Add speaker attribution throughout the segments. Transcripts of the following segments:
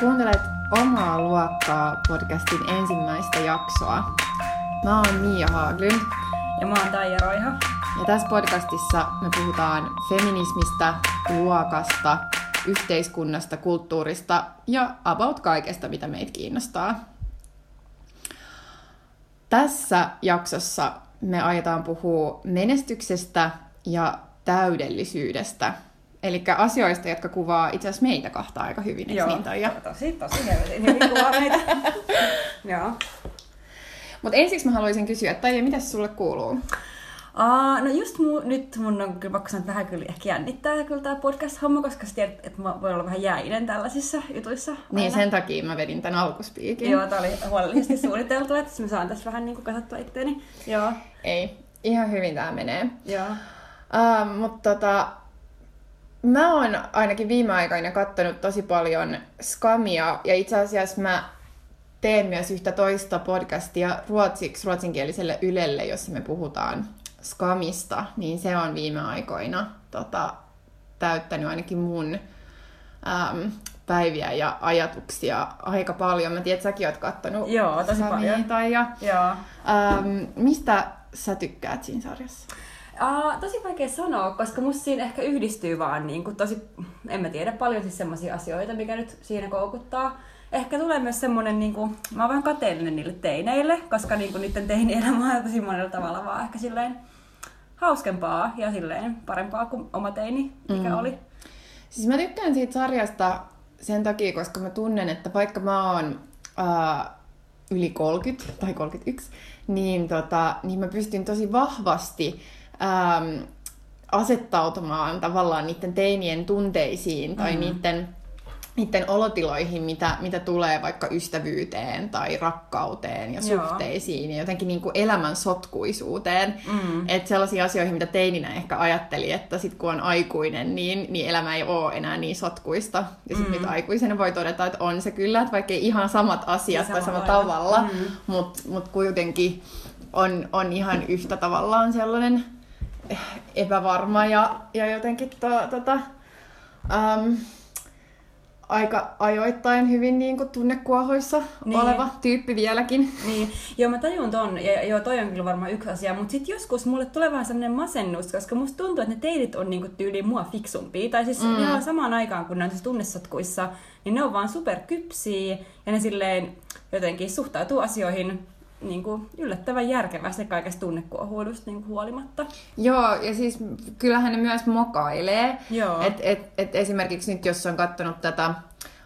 Speaker 1: Kuuntelet Omaa luokkaa podcastin ensimmäistä jaksoa. Mä oon Mia Haaglund.
Speaker 2: Ja mä oon Taija Roiha.
Speaker 1: Ja tässä podcastissa me puhutaan feminismistä, luokasta, yhteiskunnasta, kulttuurista ja about kaikesta, mitä meitä kiinnostaa. Tässä jaksossa me aiotaan puhua menestyksestä ja täydellisyydestä. Eli asioista, jotka kuvaa itse asiassa meitä kahta aika hyvin,
Speaker 2: Joo,
Speaker 1: niin Toija?
Speaker 2: tosi, tosi helvetin hyvin kuvaa meitä. Joo.
Speaker 1: Mutta ensiksi mä haluaisin kysyä, että Taija, mitä sulle kuuluu?
Speaker 2: Aa, no just mu, nyt mun on kyllä pakko sanoa, että vähän kyllä ehkä jännittää kyllä tää podcast-homma, koska sä tiedät, että mä voin olla vähän jäinen tällaisissa jutuissa. aina.
Speaker 1: Niin, sen takia mä vedin tämän alkuspiikin.
Speaker 2: Joo, tää oli huolellisesti suunniteltu, että mä saan tässä vähän niinku kasattua itteeni. Joo,
Speaker 1: Ei, ihan hyvin tää menee.
Speaker 2: joo.
Speaker 1: Uh, mutta tota, mä oon ainakin viime aikoina kattonut tosi paljon skamia, ja itse asiassa mä teen myös yhtä toista podcastia ruotsiksi, ruotsinkieliselle Ylelle, jossa me puhutaan skamista, niin se on viime aikoina tota, täyttänyt ainakin mun äm, päiviä ja ajatuksia aika paljon. Mä tiedän, että säkin oot kattonut
Speaker 2: Joo, tosi paljon.
Speaker 1: Tai ja,
Speaker 2: Joo.
Speaker 1: äm, mistä sä tykkäät siinä sarjassa?
Speaker 2: Uh, tosi vaikea sanoa, koska musta siinä ehkä yhdistyy vaan niin kuin tosi, en mä tiedä, paljon siis semmoisia asioita, mikä nyt siinä koukuttaa. Ehkä tulee myös semmonen, niin kuin, mä oon vähän kateellinen niille teineille, koska niin kuin, niiden teinielämä on tosi monella tavalla vaan ehkä silleen hauskempaa ja silleen parempaa kuin oma teini, mikä
Speaker 1: Mm.
Speaker 2: oli.
Speaker 1: Siis mä tykkään siitä sarjasta sen takia, koska mä tunnen, että vaikka mä oon äh, yli 30 tai 31, niin, tota, niin mä pystyn tosi vahvasti ähm, asettautumaan tavallaan niiden teinien tunteisiin tai
Speaker 2: Mm.
Speaker 1: niiden, niiden olotiloihin, mitä, mitä tulee vaikka ystävyyteen tai rakkauteen ja
Speaker 2: Joo.
Speaker 1: suhteisiin ja jotenkin niin kuin elämän sotkuisuuteen.
Speaker 2: Mm.
Speaker 1: Että sellaisia asioihin, mitä teininä ehkä ajatteli, että sit kun on aikuinen, niin, niin elämä ei ole enää niin sotkuista. Ja sitten
Speaker 2: Mm.
Speaker 1: nyt aikuisena voi todeta, että on se kyllä, että vaikka ei ihan samat asiat
Speaker 2: Ja
Speaker 1: tai
Speaker 2: samalla
Speaker 1: tavalla,
Speaker 2: Mm.
Speaker 1: mutta mut kuitenkin on, on ihan yhtä tavallaan sellainen epävarma ja, ja jotenkin to, tota, um, aika ajoittain hyvin niin kuin tunnekuohoissa
Speaker 2: Niin.
Speaker 1: niin. oleva tyyppi vieläkin.
Speaker 2: Niin, joo mä tajun ton, ja joo toi on kyllä varmaan yksi asia, mutta sitten joskus mulle tulee vähän sellainen masennus, koska musta tuntuu, että ne teidit on niinku tyyliin mua fiksumpia, tai siis mm. ihan samaan aikaan, kun ne on siis tunnesotkuissa, niin ne on vaan superkypsiä, ja ne silleen jotenkin suhtautuu asioihin niin kuin yllättävän järkevästi kaikesta tunnekuohuudusta niin huolimatta.
Speaker 1: Joo, ja siis kyllähän ne myös mokailee.
Speaker 2: Joo.
Speaker 1: Et, et, et esimerkiksi nyt, jos on katsonut tätä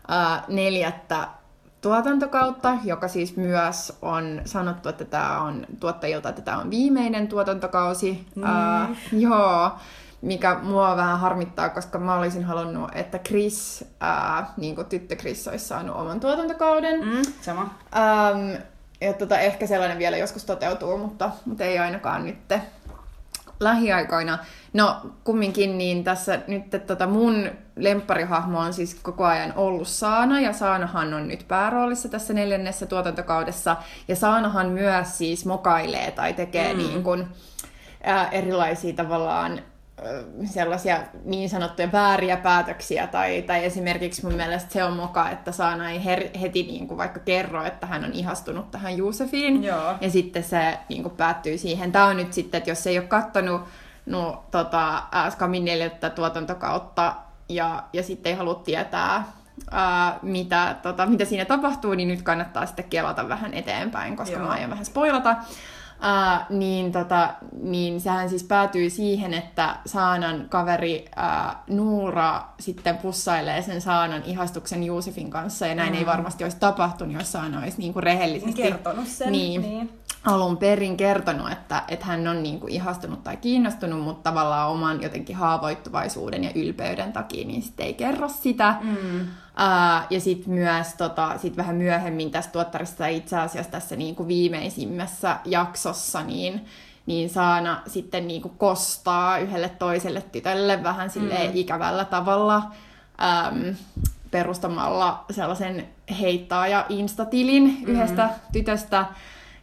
Speaker 1: ää, neljättä tuotantokautta, joka siis myös on sanottu, että tämä on tuottajilta, että tämä on viimeinen tuotantokausi.
Speaker 2: Mm.
Speaker 1: Ää, joo, mikä mua vähän harmittaa, koska mä olisin halunnut, että Chris, ää, niin kuin tyttö Chris, olisi saanut oman tuotantokauden.
Speaker 2: Mm, sama.
Speaker 1: Ähm, ja tota, ehkä sellainen vielä joskus toteutuu, mutta, mutta ei ainakaan nyt lähiaikoina. No kumminkin niin tässä nyt tota mun lempparihahmo on siis koko ajan ollut Saana, ja Saanahan on nyt pääroolissa tässä neljännessä tuotantokaudessa, ja Saanahan myös siis mokailee tai tekee
Speaker 2: Mm.
Speaker 1: niin kuin, ää, erilaisia tavallaan sellaisia niin sanottuja vääriä päätöksiä, tai, tai esimerkiksi mun mielestä se on moka, että Saana ei her, heti niin kuin vaikka kerro, että hän on ihastunut tähän Juusefiin,
Speaker 2: Joo.
Speaker 1: ja sitten se niin kuin päättyy siihen. Tämä on nyt sitten, että jos ei ole kattonut no, tota, Skamin neljättä tuotantokautta, ja, ja sitten ei halua tietää, ää, mitä, tota, mitä siinä tapahtuu, niin nyt kannattaa sitten kelata vähän eteenpäin, koska
Speaker 2: Joo.
Speaker 1: mä aion vähän spoilata. Ää, niin, tota, niin sehän siis päätyy siihen, että Saanan kaveri ää, Nuura sitten pussailee sen Saanan ihastuksen Juusefin kanssa, ja näin
Speaker 2: Mm.
Speaker 1: ei varmasti olisi tapahtunut, jos Saana olisi niinku rehellisesti
Speaker 2: Kertonut sen.
Speaker 1: Niin.
Speaker 2: niin.
Speaker 1: alun perin kertonut, että, että hän on niinku ihastunut tai kiinnostunut, mutta tavallaan oman jotenkin haavoittuvaisuuden ja ylpeyden takia niin sitten ei kerro sitä.
Speaker 2: Mm.
Speaker 1: Ja sitten myös tota, sit vähän myöhemmin tässä tuottarissa itse asiassa tässä niinku viimeisimmässä jaksossa, niin, niin Saana sitten niinku kostaa yhdelle toiselle tytölle vähän silleen
Speaker 2: Mm.
Speaker 1: ikävällä tavalla äm, perustamalla sellaisen heittaaja instatilin
Speaker 2: Mm.
Speaker 1: yhdestä tytöstä.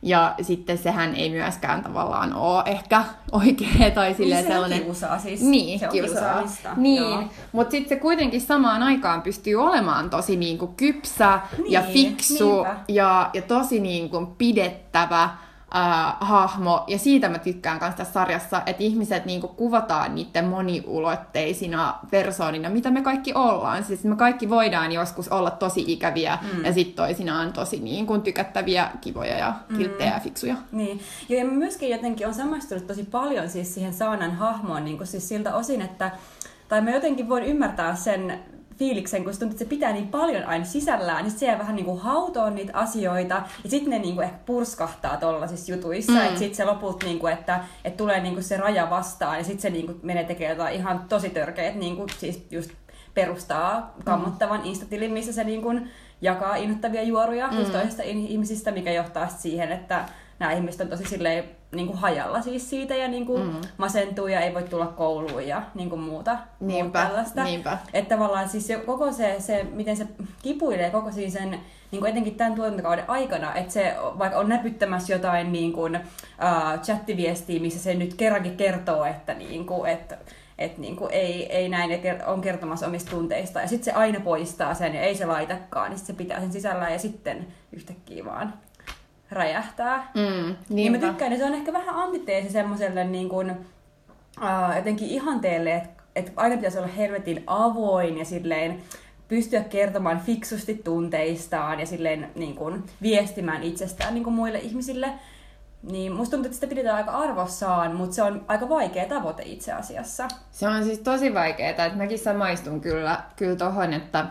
Speaker 1: Ja sitten sehän ei myöskään tavallaan ole ehkä oikea tai silleen
Speaker 2: niin
Speaker 1: sellainen...
Speaker 2: kiusaa siis.
Speaker 1: Niin,
Speaker 2: se on
Speaker 1: kiusaa. Niin, mutta sitten se kuitenkin samaan aikaan pystyy olemaan tosi niinku kypsä
Speaker 2: Niin,
Speaker 1: ja fiksu
Speaker 2: niinpä.
Speaker 1: ja, ja tosi niinku pidettävä äh, hahmo. Ja siitä mä tykkään myös tässä sarjassa, että ihmiset niinku kuvataan niiden moniulotteisina persoonina, mitä me kaikki ollaan. Siis me kaikki voidaan joskus olla tosi ikäviä mm. ja sitten toisinaan tosi niinku tykättäviä, kivoja ja kilttejä ja fiksuja.
Speaker 2: Niin. Ja myöskin jotenkin on samaistunut tosi paljon siis siihen Saanan hahmoon niin kuin siis siltä osin, että tai mä jotenkin voin ymmärtää sen fiiliksen, kun se tuntuu, että se pitää niin paljon aina sisällään, niin se jää vähän niin kuin hautoon niitä asioita, ja sitten ne niin kuin ehkä purskahtaa tuollaisissa jutuissa, mm. että sitten se lopulta, niin kuin, että, että tulee niin kuin se raja vastaan, ja sitten se niin kuin menee tekemään jotain ihan tosi törkeät, niin kuin siis just perustaa kammottavan instatilin, missä se niin kuin jakaa innoittavia juoruja mm. toisista ihmisistä, mikä johtaa siihen, että nämä ihmiset on tosi silleen niin kuin hajalla siis siitä ja niin kuin mm. masentuu ja ei voi tulla kouluun ja niin kuin muuta, muuta
Speaker 1: Niinpä,
Speaker 2: tällaista.
Speaker 1: niinpä.
Speaker 2: Että tavallaan siis se, koko se, se, miten se kipuilee koko siis sen, niin kuin etenkin tämän tuotantokauden aikana, että se vaikka on näpyttämässä jotain niin kuin, uh, chattiviestiä, missä se nyt kerrankin kertoo, että, niin kuin, että että niin kuin ei, ei näin, että on kertomassa omista tunteista. Ja sitten se aina poistaa sen ja ei se laitakaan, niin sit se pitää sen sisällään ja sitten yhtäkkiä vaan räjähtää.
Speaker 1: Mm,
Speaker 2: Niin mä tykkään, että se on ehkä vähän antiteesi semmoiselle niin kuin, uh, jotenkin ihanteelle, että et aina pitäisi olla helvetin avoin ja silleen pystyä kertomaan fiksusti tunteistaan ja silleen niin kuin, viestimään itsestään niin kuin muille ihmisille. Niin musta tuntuu, että sitä pidetään aika arvossaan, mutta se on aika vaikea tavoite itse asiassa.
Speaker 1: Se on siis tosi vaikeaa, että mäkin samaistun kyllä, kyllä tohon, että,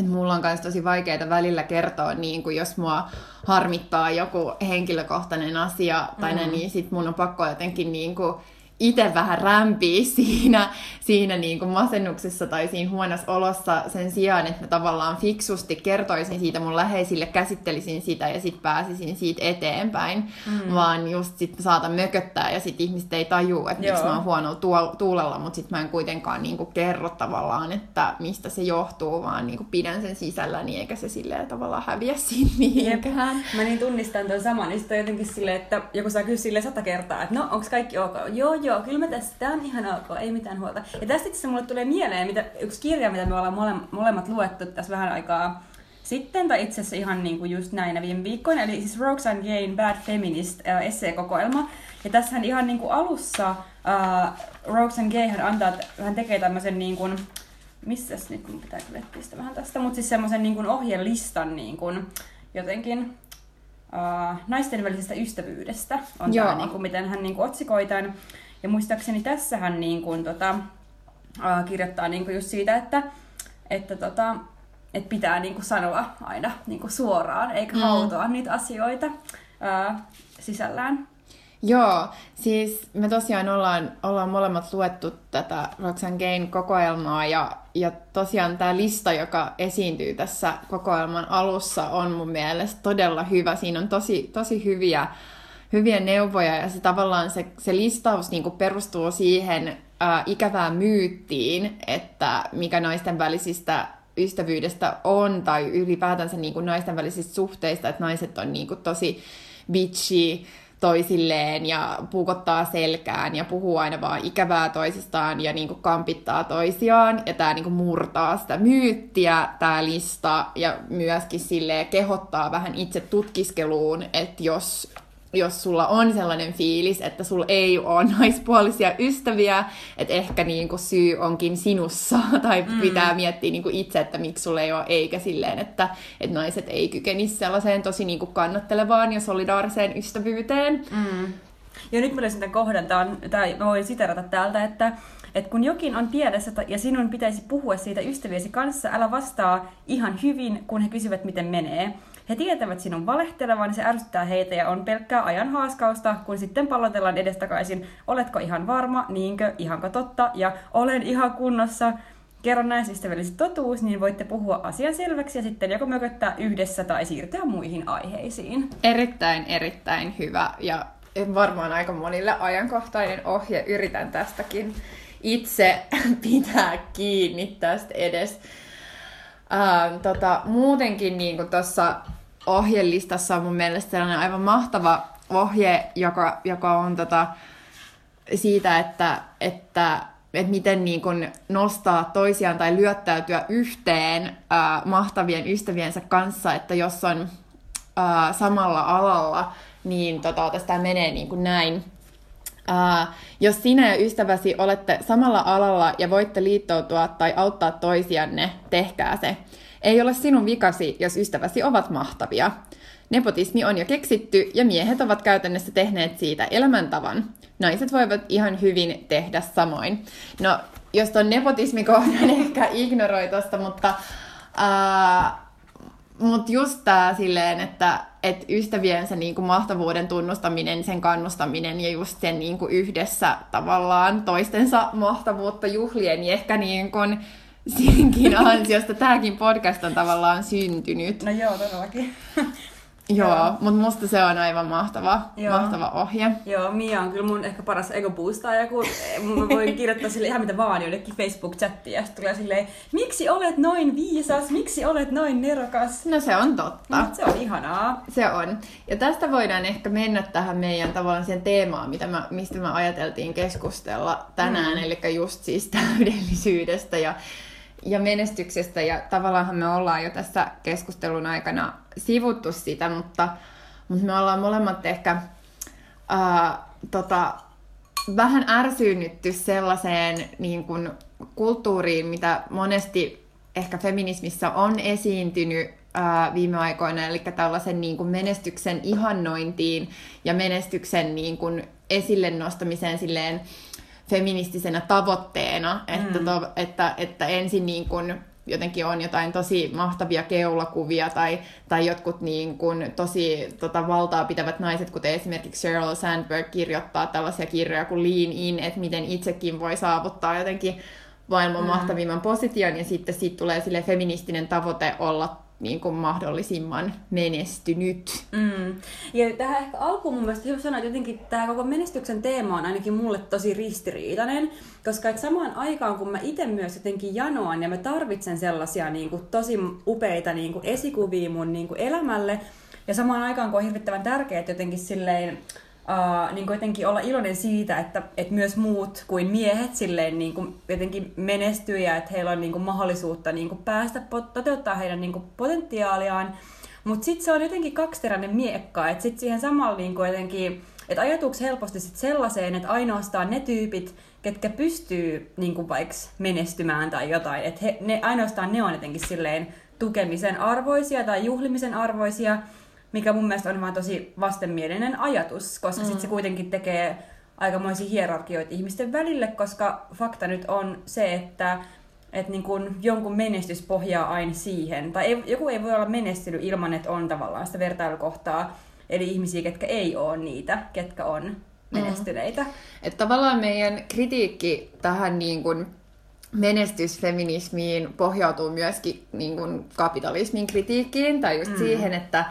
Speaker 1: että mulla on myös tosi vaikeaa välillä kertoa, niin kuin jos mua harmittaa joku henkilökohtainen asia tai mm. niin sit mun on pakko jotenkin niin kuin itse vähän rämpiä siinä, siinä niin kuin masennuksessa tai siinä huonossa olossa sen sijaan, että mä tavallaan fiksusti kertoisin siitä mun läheisille, käsittelisin sitä ja sitten pääsisin siitä eteenpäin, mm. vaan just sit saatan mököttää ja sitten ihmiset ei tajuu, että miksi
Speaker 2: Joo.
Speaker 1: mä oon huonolla tuol- tuulella, mutta sitten mä en kuitenkaan niin kuin kerro tavallaan, että mistä se johtuu, vaan niin kuin pidän sen sisälläni eikä se silleen tavallaan häviä siitä mihinkään.
Speaker 2: Mä niin tunnistan ton saman, niin sitten jotenkin silleen, että joku saa kysyä silleen sata kertaa, että no, onko kaikki ok? Joo, joo, kyllä mä tässä, tää on ihan ok, ei mitään huolta. Ja tästä itse mulle tulee mieleen, mitä, yksi kirja, mitä me ollaan mole, molemmat luettu tässä vähän aikaa sitten, tai itse asiassa ihan niin kuin just näinä viime viikkoina, eli siis Roxanne Gain Bad Feminist äh, esseekokoelma. Ja tässähän ihan niin kuin alussa äh, Roxanne Gay hän antaa, hän tekee tämmöisen niin kuin, missäs nyt mun pitää kyllä etsiä vähän tästä, mutta siis semmoisen niin kuin ohjelistan niin kuin jotenkin uh, naisten välisestä ystävyydestä on
Speaker 1: Joo.
Speaker 2: tämä, niin kuin, miten hän niin kuin, otsikoi tämän. Ja muistaakseni tässä hän niin kuin, tota, uh, kirjoittaa niin kuin just siitä, että, että tota, et pitää niin kuin, sanoa aina niin kuin, suoraan, eikä
Speaker 1: Mm.
Speaker 2: hautoa niitä asioita uh, sisällään.
Speaker 1: Joo, siis me tosiaan ollaan, ollaan molemmat luettu tätä Roxanne Gain kokoelmaa ja, ja tosiaan tämä lista, joka esiintyy tässä kokoelman alussa, on mun mielestä todella hyvä. Siinä on tosi, tosi hyviä, hyviä neuvoja ja se tavallaan se, se listaus niin perustuu siihen ää, ikävään myyttiin, että mikä naisten välisistä ystävyydestä on tai ylipäätänsä niin kuin naisten välisistä suhteista, että naiset on niin kuin tosi bitchy toisilleen ja puukottaa selkään ja puhuu aina vaan ikävää toisistaan ja niinku kampittaa toisiaan. Ja tämä niinku murtaa sitä myyttiä, tämä lista, ja myöskin sille kehottaa vähän itse tutkiskeluun, että jos jos sulla on sellainen fiilis, että sulla ei ole naispuolisia ystäviä, että ehkä niinku syy onkin sinussa, tai mm. pitää miettiä niinku itse, että miksi sulla ei ole, eikä silleen, että, että naiset ei kykenisi sellaiseen tosi niinku kannattelevaan ja solidaariseen ystävyyteen.
Speaker 2: Mm. Ja nyt mä löysin tämän kohdan, tää on, tää, mä voin siterata täältä, että et kun jokin on pielessä ja sinun pitäisi puhua siitä ystäviesi kanssa, älä vastaa ihan hyvin, kun he kysyvät, miten menee. He tietävät sinun valehtelevan, se ärsyttää heitä ja on pelkkää ajan haaskausta, kun sitten pallotellaan edestakaisin. Oletko ihan varma, niinkö, ihanko totta, ja olen ihan kunnossa. Kerro naisystävällisesti totuus, niin voitte puhua asian selväksi ja sitten joko mököttää yhdessä tai siirtyä muihin aiheisiin.
Speaker 1: Erittäin, erittäin hyvä ja varmaan aika monille ajankohtainen ohje. Yritän tästäkin itse pitää kiinni tästä edes. Ähm, tota, muutenkin niin tuossa ohjelistassa on mun mielestä sellainen aivan mahtava ohje, joka, joka on tota, siitä, että, että, että miten niin kun nostaa toisiaan tai lyöttäytyä yhteen ää, mahtavien ystäviensä kanssa, että jos on ää, samalla alalla, niin tota, tästä menee niin kuin näin. Ää, jos sinä ja ystäväsi olette samalla alalla ja voitte liittoutua tai auttaa toisianne, tehkää se. Ei ole sinun vikasi, jos ystäväsi ovat mahtavia. Nepotismi on jo keksitty ja miehet ovat käytännössä tehneet siitä elämäntavan. Naiset voivat ihan hyvin tehdä samoin. No, jos on nepotismikohdan ehkä ignoroi tosta, mutta, ää, mutta just tää silleen, että et ystäviensä niinku mahtavuuden tunnustaminen, sen kannustaminen ja just sen niinku yhdessä tavallaan toistensa mahtavuutta juhlien, niin ehkä niinku siinkin ansiosta tämäkin podcast on tavallaan syntynyt.
Speaker 2: No joo, todellakin.
Speaker 1: Joo, mutta musta se on aivan mahtava, Joo. mahtava ohje.
Speaker 2: Joo, Mia on kyllä mun ehkä paras ego boostaaja, kun mä voin kirjoittaa sille ihan mitä vaan jollekin Facebook-chattiin ja tulee silleen, miksi olet noin viisas, miksi olet noin nerokas?
Speaker 1: No se on totta.
Speaker 2: No, se on ihanaa.
Speaker 1: Se on. Ja tästä voidaan ehkä mennä tähän meidän tavallaan siihen teemaan, mitä mä, mistä me ajateltiin keskustella tänään, mm. eli just siis täydellisyydestä ja ja menestyksestä, ja tavallaanhan me ollaan jo tässä keskustelun aikana sivuttu sitä, mutta, mutta me ollaan molemmat ehkä ää, tota, vähän ärsyynnytty sellaiseen niin kuin, kulttuuriin, mitä monesti ehkä feminismissä on esiintynyt ää, viime aikoina, eli tällaisen niin kuin menestyksen ihannointiin ja menestyksen niin kuin, esille nostamiseen silleen, feministisenä tavoitteena, että, mm. to, että, että ensin niin kun jotenkin on jotain tosi mahtavia keulakuvia tai, tai jotkut niin kun tosi tota, valtaa pitävät naiset, kuten esimerkiksi Sheryl Sandberg kirjoittaa tällaisia kirjoja kuin Lean In, että miten itsekin voi saavuttaa jotenkin maailman mm. mahtavimman position ja sitten siitä tulee sille feministinen tavoite olla niin kuin mahdollisimman menestynyt.
Speaker 2: Mm. Ja tähän ehkä alkuun mun mielestä sanoa, että jotenkin tämä koko menestyksen teema on ainakin mulle tosi ristiriitainen, koska et samaan aikaan kun mä itse myös jotenkin janoan ja mä tarvitsen sellaisia niin kuin, tosi upeita niin kuin, esikuvia mun niin kuin, elämälle, ja samaan aikaan kun on hirvittävän tärkeää jotenkin silleen, uh, niin jotenkin olla iloinen siitä, että, että myös muut kuin miehet silleen niin kuin jotenkin menestyy ja että heillä on niin kuin mahdollisuutta niin kuin päästä toteuttaa heidän niin kuin potentiaaliaan. Mutta sitten se on jotenkin kaksiteräinen miekka, että sitten siihen samalla niin kuin jotenkin, että ajatuksi helposti sit sellaiseen, että ainoastaan ne tyypit, ketkä pystyy niin vaikka menestymään tai jotain, että he, ne, ainoastaan ne on jotenkin silleen tukemisen arvoisia tai juhlimisen arvoisia, mikä mun mielestä on vaan tosi vastenmielinen ajatus, koska mm. sitten se kuitenkin tekee aikamoisia hierarkioita ihmisten välille, koska fakta nyt on se, että että niin kun jonkun menestys pohjaa aina siihen, tai ei, joku ei voi olla menestynyt ilman, että on tavallaan sitä vertailukohtaa, eli ihmisiä, ketkä ei ole niitä, ketkä on mm. menestyneitä. Mm.
Speaker 1: Että tavallaan meidän kritiikki tähän niin kun menestysfeminismiin pohjautuu myöskin niin kun kapitalismin kritiikkiin, tai just mm. siihen, että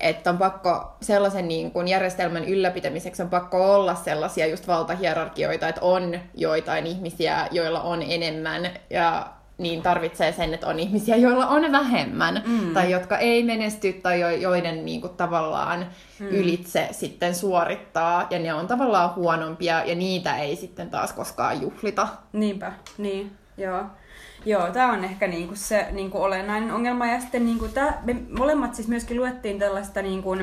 Speaker 1: että on pakko sellaisen niin kuin järjestelmän ylläpitämiseksi on pakko olla sellaisia just valtahierarkioita, että on joitain ihmisiä, joilla on enemmän ja niin tarvitsee sen, että on ihmisiä, joilla on vähemmän, mm. tai jotka ei menesty, tai joiden niin kuin, tavallaan mm. ylitse sitten suorittaa, ja ne on tavallaan huonompia, ja niitä ei sitten taas koskaan juhlita.
Speaker 2: Niinpä, niin, joo. Joo, tämä on ehkä niinku se niinku olennainen ongelma. Ja sitten niinku tää, me molemmat siis myöskin luettiin tällaista niinku,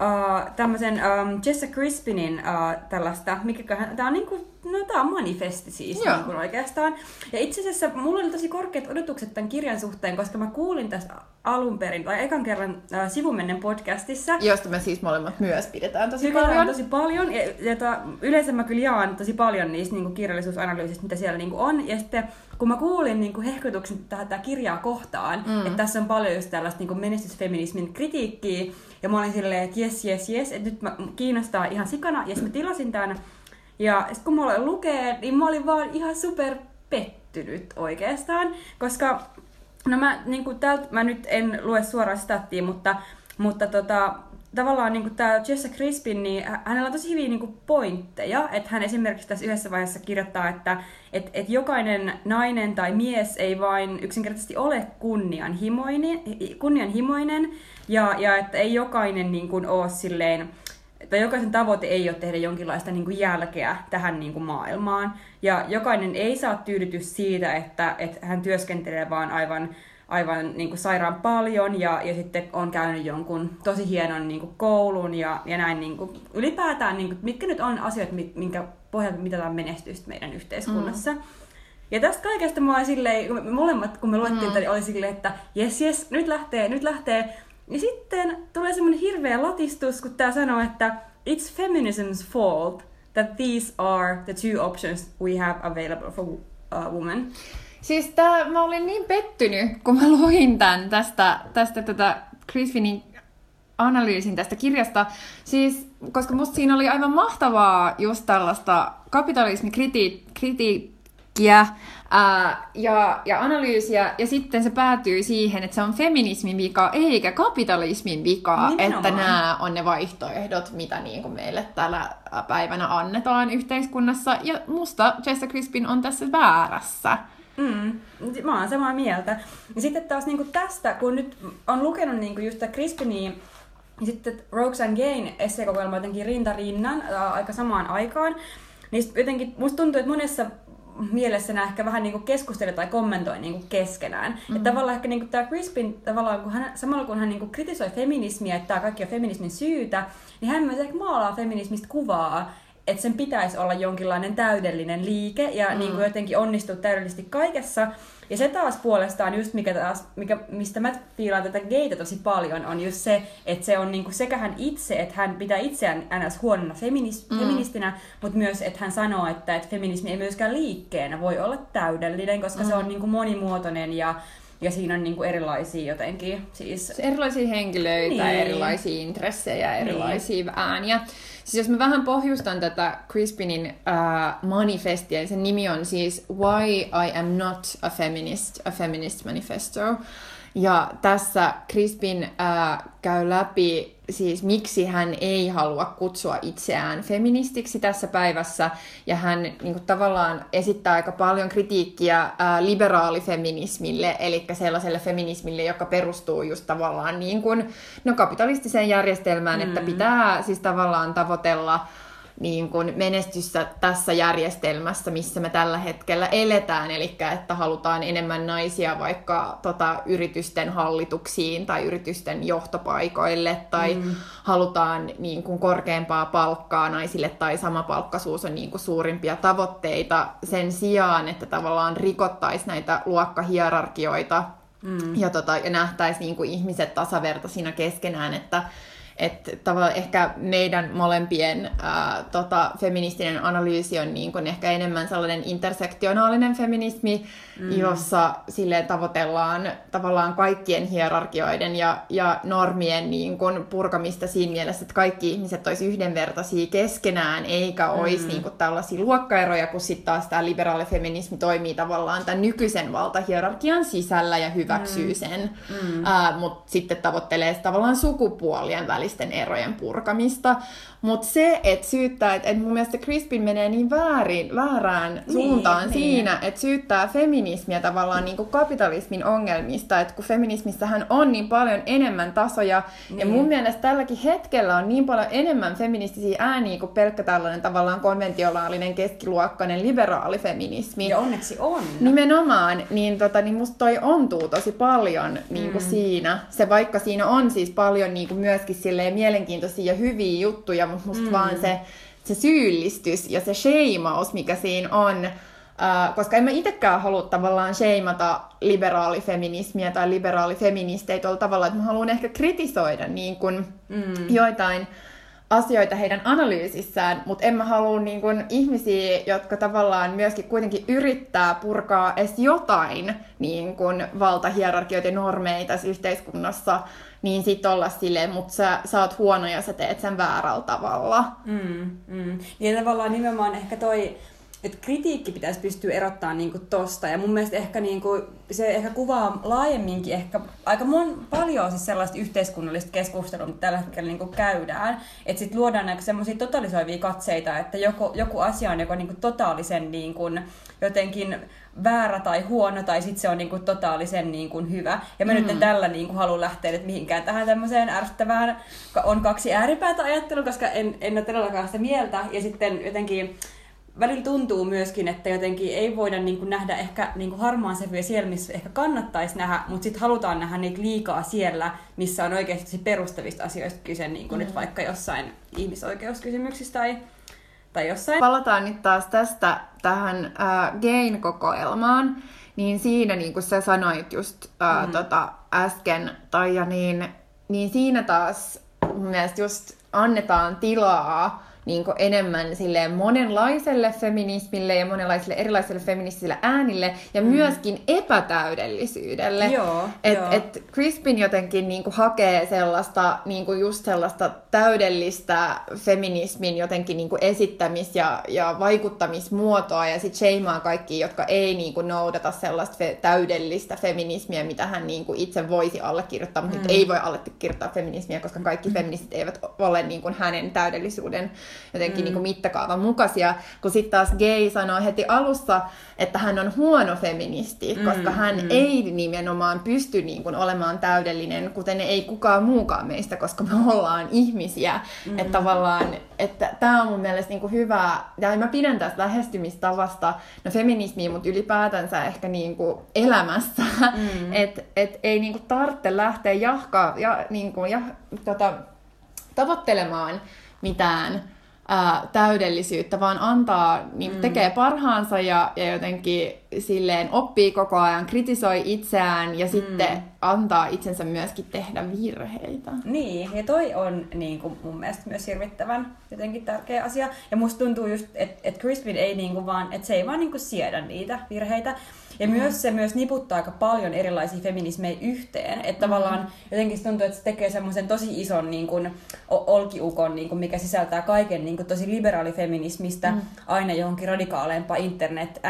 Speaker 2: uh, tämmöisen um, Jessa Crispinin uh, tällaista, mikä tämä on niinku, no tää on manifesti siis niinku oikeastaan. Ja itse asiassa mulla oli tosi korkeat odotukset tämän kirjan suhteen, koska mä kuulin tästä alun perin, tai ekan kerran äh, sivumennen podcastissa.
Speaker 1: Josta me siis molemmat myös pidetään tosi
Speaker 2: pidetään
Speaker 1: paljon.
Speaker 2: tosi paljon. Ja, ja ta, yleensä mä kyllä jaan tosi paljon niistä niin kirjallisuusanalyysistä, mitä siellä niin on. Ja sitten kun mä kuulin niin kuin hehkutuksen tätä kirjaa kohtaan, mm. että tässä on paljon just tällaista niin kuin menestysfeminismin kritiikkiä, ja mä olin silleen, että jes, jes, jes, että nyt mä kiinnostaa ihan sikana, ja mä tilasin tämän. Ja sitten kun mä olen lukee, niin mä olin vaan ihan super pettynyt oikeastaan, koska No mä, niin kuin täältä, mä nyt en lue suoraan stattia, mutta, mutta tota, tavallaan niin kuin tämä Jessa Crispin, niin hänellä on tosi hyviä niin kuin pointteja. Että hän esimerkiksi tässä yhdessä vaiheessa kirjoittaa, että et, et jokainen nainen tai mies ei vain yksinkertaisesti ole kunnianhimoinen, kunnianhimoinen ja, ja että ei jokainen niin kuin, ole silleen, tai jokaisen tavoite ei ole tehdä jonkinlaista niin kuin jälkeä tähän niin kuin maailmaan. Ja jokainen ei saa tyydytys siitä, että, että hän työskentelee vaan aivan aivan niin kuin sairaan paljon ja, ja sitten on käynyt jonkun tosi hienon niin kuin koulun ja, ja näin niin kuin, ylipäätään, niin kuin, mitkä nyt on asiat, minkä pohjalta mitataan menestystä meidän yhteiskunnassa. Mm. Ja tästä kaikesta mä olin silleen, kun me molemmat, kun me luettiin, mm. oli silleen, että jes, jes, nyt lähtee, nyt lähtee. Ja sitten tulee semmoinen hirveä latistus, kun tää sanoo, että it's feminism's fault that these are the two options we have available for a woman.
Speaker 1: Siis tää, mä olin niin pettynyt, kun mä luin tämän tästä, tästä tätä Crispinin analyysin tästä kirjasta. Siis, koska musta siinä oli aivan mahtavaa just tällaista kapitalismikritiikkiä ää, ja, ja analyysiä, ja sitten se päätyy siihen, että se on feminismin vika eikä kapitalismin vika, Nimenomaan. että nämä on ne vaihtoehdot, mitä niin kuin meille tällä päivänä annetaan yhteiskunnassa. Ja musta Jessica Crispin on tässä väärässä.
Speaker 2: Mm, mä oon samaa mieltä. Ja sitten taas niin tästä, kun nyt on lukenut niin just Crispinia, niin sitten Roxanne Gain esseekokoelma jotenkin rintarinnan ää, aika samaan aikaan, niin jotenkin musta tuntuu, että monessa mielessä nämä ehkä vähän niin keskustelevat tai kommentoi niin keskenään. Mm-hmm. Että tavallaan ehkä niin tämä Crispin, tavallaan, kun hän, samalla kun hän niin kritisoi feminismiä, että tämä kaikki on feminismin syytä, niin hän myös ehkä maalaa feminismistä kuvaa, että sen pitäisi olla jonkinlainen täydellinen liike ja mm. niin kuin jotenkin onnistua täydellisesti kaikessa. Ja se taas puolestaan just, mikä taas, mikä, mistä mä fiilaan tätä geitä tosi paljon, on just se, että se on niinku sekä hän itse, että hän pitää itseään ns. huonona feminis, mm. feministinä, mutta myös, että hän sanoo, että, että feminismi ei myöskään liikkeenä voi olla täydellinen, koska mm. se on niinku monimuotoinen ja ja siinä on niinku erilaisia jotenkin siis...
Speaker 1: Erilaisia henkilöitä, niin. erilaisia intressejä, erilaisia niin. ääniä. Siis jos mä vähän pohjustan tätä Crispinin uh, manifestia, sen nimi on siis Why I am not a feminist, a feminist manifesto. Ja tässä Crispin äh, käy läpi siis miksi hän ei halua kutsua itseään feministiksi tässä päivässä. Ja hän niin kuin, tavallaan esittää aika paljon kritiikkiä äh, liberaalifeminismille, eli sellaiselle feminismille, joka perustuu just tavallaan niin kuin, no, kapitalistiseen järjestelmään, mm. että pitää siis tavallaan tavoitella niin kuin menestystä tässä järjestelmässä, missä me tällä hetkellä eletään, eli että halutaan enemmän naisia vaikka tota, yritysten hallituksiin tai yritysten johtopaikoille, tai mm. halutaan niin kuin korkeampaa palkkaa naisille, tai sama palkkasuus on niin kuin suurimpia tavoitteita sen sijaan, että tavallaan rikottaisiin näitä luokkahierarkioita mm. ja, tota, ja nähtäisiin niin kuin ihmiset tasavertaisina keskenään, että että tavallaan ehkä meidän molempien ää, tota, feministinen analyysi on niin kuin ehkä enemmän sellainen intersektionaalinen feminismi, mm. jossa sille tavoitellaan tavallaan kaikkien hierarkioiden ja, ja normien niin kuin purkamista siinä mielessä, että kaikki ihmiset olisi yhdenvertaisia keskenään, eikä olisi mm. niin kuin tällaisia luokkaeroja, kun sitten taas tämä liberaali feminismi toimii tavallaan tämän nykyisen valtahierarkian sisällä ja hyväksyy mm. sen, mm. mutta sitten tavoittelee tavallaan sukupuolien välillä välisten erojen purkamista. Mutta se, että syyttää, että et mun mielestä Crispin menee niin väärin, väärään niin, suuntaan niin. siinä, että syyttää feminismiä tavallaan niin kuin kapitalismin ongelmista, että kun feminismissähän on niin paljon enemmän tasoja, niin. ja mun mielestä tälläkin hetkellä on niin paljon enemmän feministisiä ääniä kuin pelkkä tällainen tavallaan konventionaalinen keskiluokkainen liberaali feminismi.
Speaker 2: Ja onneksi on.
Speaker 1: Nimenomaan, niin, tota, niin musta toi ontuu tosi paljon niin kuin mm. siinä. Se vaikka siinä on siis paljon niin kuin myöskin silleen mielenkiintoisia ja hyviä juttuja, mutta musta mm. vaan se, se syyllistys ja se sheimaus, mikä siinä on, Uh, koska en mä itsekään halua tavallaan sheimata liberaalifeminismiä tai liberaalifeministeitä tuolla tavalla, että mä haluan ehkä kritisoida niin kun mm. joitain asioita heidän analyysissään, mutta en mä halua niin kun, ihmisiä, jotka tavallaan myöskin kuitenkin yrittää purkaa edes jotain niin kun, valtahierarkioita ja normeita tässä yhteiskunnassa, niin sit olla silleen, mutta sä, sä oot huono ja sä teet sen väärällä tavalla.
Speaker 2: Mm, mm. Ja tavallaan nimenomaan ehkä toi että kritiikki pitäisi pystyä erottamaan niinku tosta. Ja mun mielestä ehkä niinku, se ehkä kuvaa laajemminkin ehkä aika mon, paljon siis sellaista yhteiskunnallista keskustelua, mitä tällä hetkellä niinku käydään. Että sitten luodaan näitä semmoisia totalisoivia katseita, että joku, joku asia on joko niinku totaalisen niinku, jotenkin väärä tai huono, tai sitten se on niinku totaalisen niinku hyvä. Ja mä mm. nyt en tällä niinku halua lähteä nyt mihinkään tähän tämmöiseen ärsyttävään, on kaksi ääripäätä ajattelua, koska en, en ole todellakaan sitä mieltä. Ja sitten jotenkin välillä tuntuu myöskin, että jotenkin ei voida niin kuin nähdä ehkä niin kuin harmaan sävyjä siellä, missä ehkä kannattaisi nähdä, mutta sitten halutaan nähdä niitä liikaa siellä, missä on oikeasti perustavista asioista kyse, niin kuin mm. nyt vaikka jossain ihmisoikeuskysymyksistä tai, tai jossain.
Speaker 1: Palataan nyt taas tästä tähän äh, gain-kokoelmaan, niin siinä niin kuin sä sanoit just äh, mm. tota, äsken, tai niin, niin siinä taas mun mielestä just annetaan tilaa niin enemmän silleen monenlaiselle feminismille ja monenlaisille erilaisille feministisille äänille ja mm. myöskin epätäydellisyydelle.
Speaker 2: Joo,
Speaker 1: et,
Speaker 2: joo.
Speaker 1: et Crispin jotenkin niin kuin hakee sellaista niin kuin just sellaista täydellistä feminismin jotenkin niin kuin esittämis- ja, ja vaikuttamismuotoa ja sitten sheimaa kaikki, jotka ei niin kuin noudata sellaista fe- täydellistä feminismiä, mitä hän niin kuin itse voisi allekirjoittaa, mutta mm. nyt ei voi allekirjoittaa feminismiä, koska kaikki mm. feministit eivät ole niin kuin hänen täydellisyyden jotenkin mm. niin kuin mittakaavan mukaisia, kun sitten taas Gay sanoo heti alussa, että hän on huono feministi, mm, koska hän mm. ei nimenomaan pysty niin kuin olemaan täydellinen, kuten ei kukaan muukaan meistä, koska me ollaan ihmisiä. Mm. Että tavallaan, että tämä on mun mielestä niin kuin hyvä, ja mä pidän tästä lähestymistavasta, no feminismiin, mutta ylipäätänsä ehkä niin kuin elämässä, mm. että et ei niin kuin tarvitse lähteä jahkaa, ja, niin kuin, ja, tota, tavoittelemaan mitään ää, täydellisyyttä, vaan antaa, niin mm. tekee parhaansa ja, ja jotenkin silleen oppii koko ajan, kritisoi itseään ja mm. sitten antaa itsensä myöskin tehdä virheitä.
Speaker 2: Niin, ja toi on niin kuin, mun mielestä myös hirvittävän jotenkin tärkeä asia. Ja musta tuntuu just, että et Crispin ei niin kuin vaan, että se ei vaan niin kuin siedä niitä virheitä. Ja mm. myös se myös niputtaa aika paljon erilaisia feminismejä yhteen. Että mm. tavallaan jotenkin tuntuu, että se tekee semmoisen tosi ison niin kuin, olkiukon, niin kuin, mikä sisältää kaiken niin kuin, tosi liberaalifeminismistä mm. aina johonkin radikaaleempaan internet,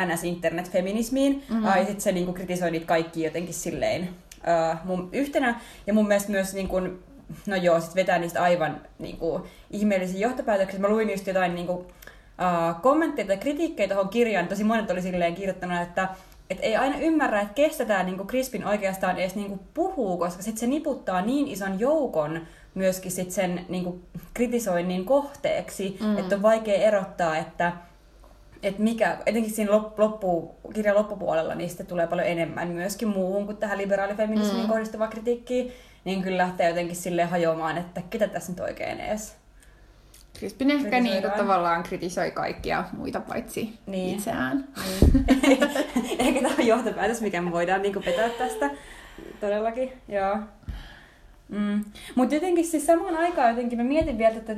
Speaker 2: NS-internet-feminismiin. Mm. Ja sitten se niin kuin, kritisoi niitä kaikki jotenkin silleen uh, mun, yhtenä. Ja mun mielestä myös niin kuin, no joo, sit vetää niistä aivan niin kuin, ihmeellisiä johtopäätöksiä. Mä luin just jotain niin kuin, uh, kommentteja tai kritiikkejä tuohon kirjaan. Tosi monet oli silleen kirjoittanut, että et ei aina ymmärrä, että kestä tämä niinku Crispin oikeastaan edes niinku puhuu, koska sit se niputtaa niin ison joukon myöskin sit sen niinku kritisoinnin kohteeksi, mm. että on vaikea erottaa, että et mikä, etenkin siinä loppu, kirjan loppupuolella, sitten tulee paljon enemmän myöskin muuhun kuin tähän liberaalifeminismiin mm. kohdistuva kritiikki, niin kyllä lähtee jotenkin sille hajoamaan, että ketä tässä nyt oikein edes
Speaker 1: Crispin ehkä niin kuin tavallaan kritisoi kaikkia muita paitsi niin. itseään.
Speaker 2: Niin. ehkä tämä on johtopäätös, mikä me voidaan niin kuin vetää tästä. Todellakin, joo. Mm. Mutta jotenkin siis samaan aikaan jotenkin mä mietin vielä että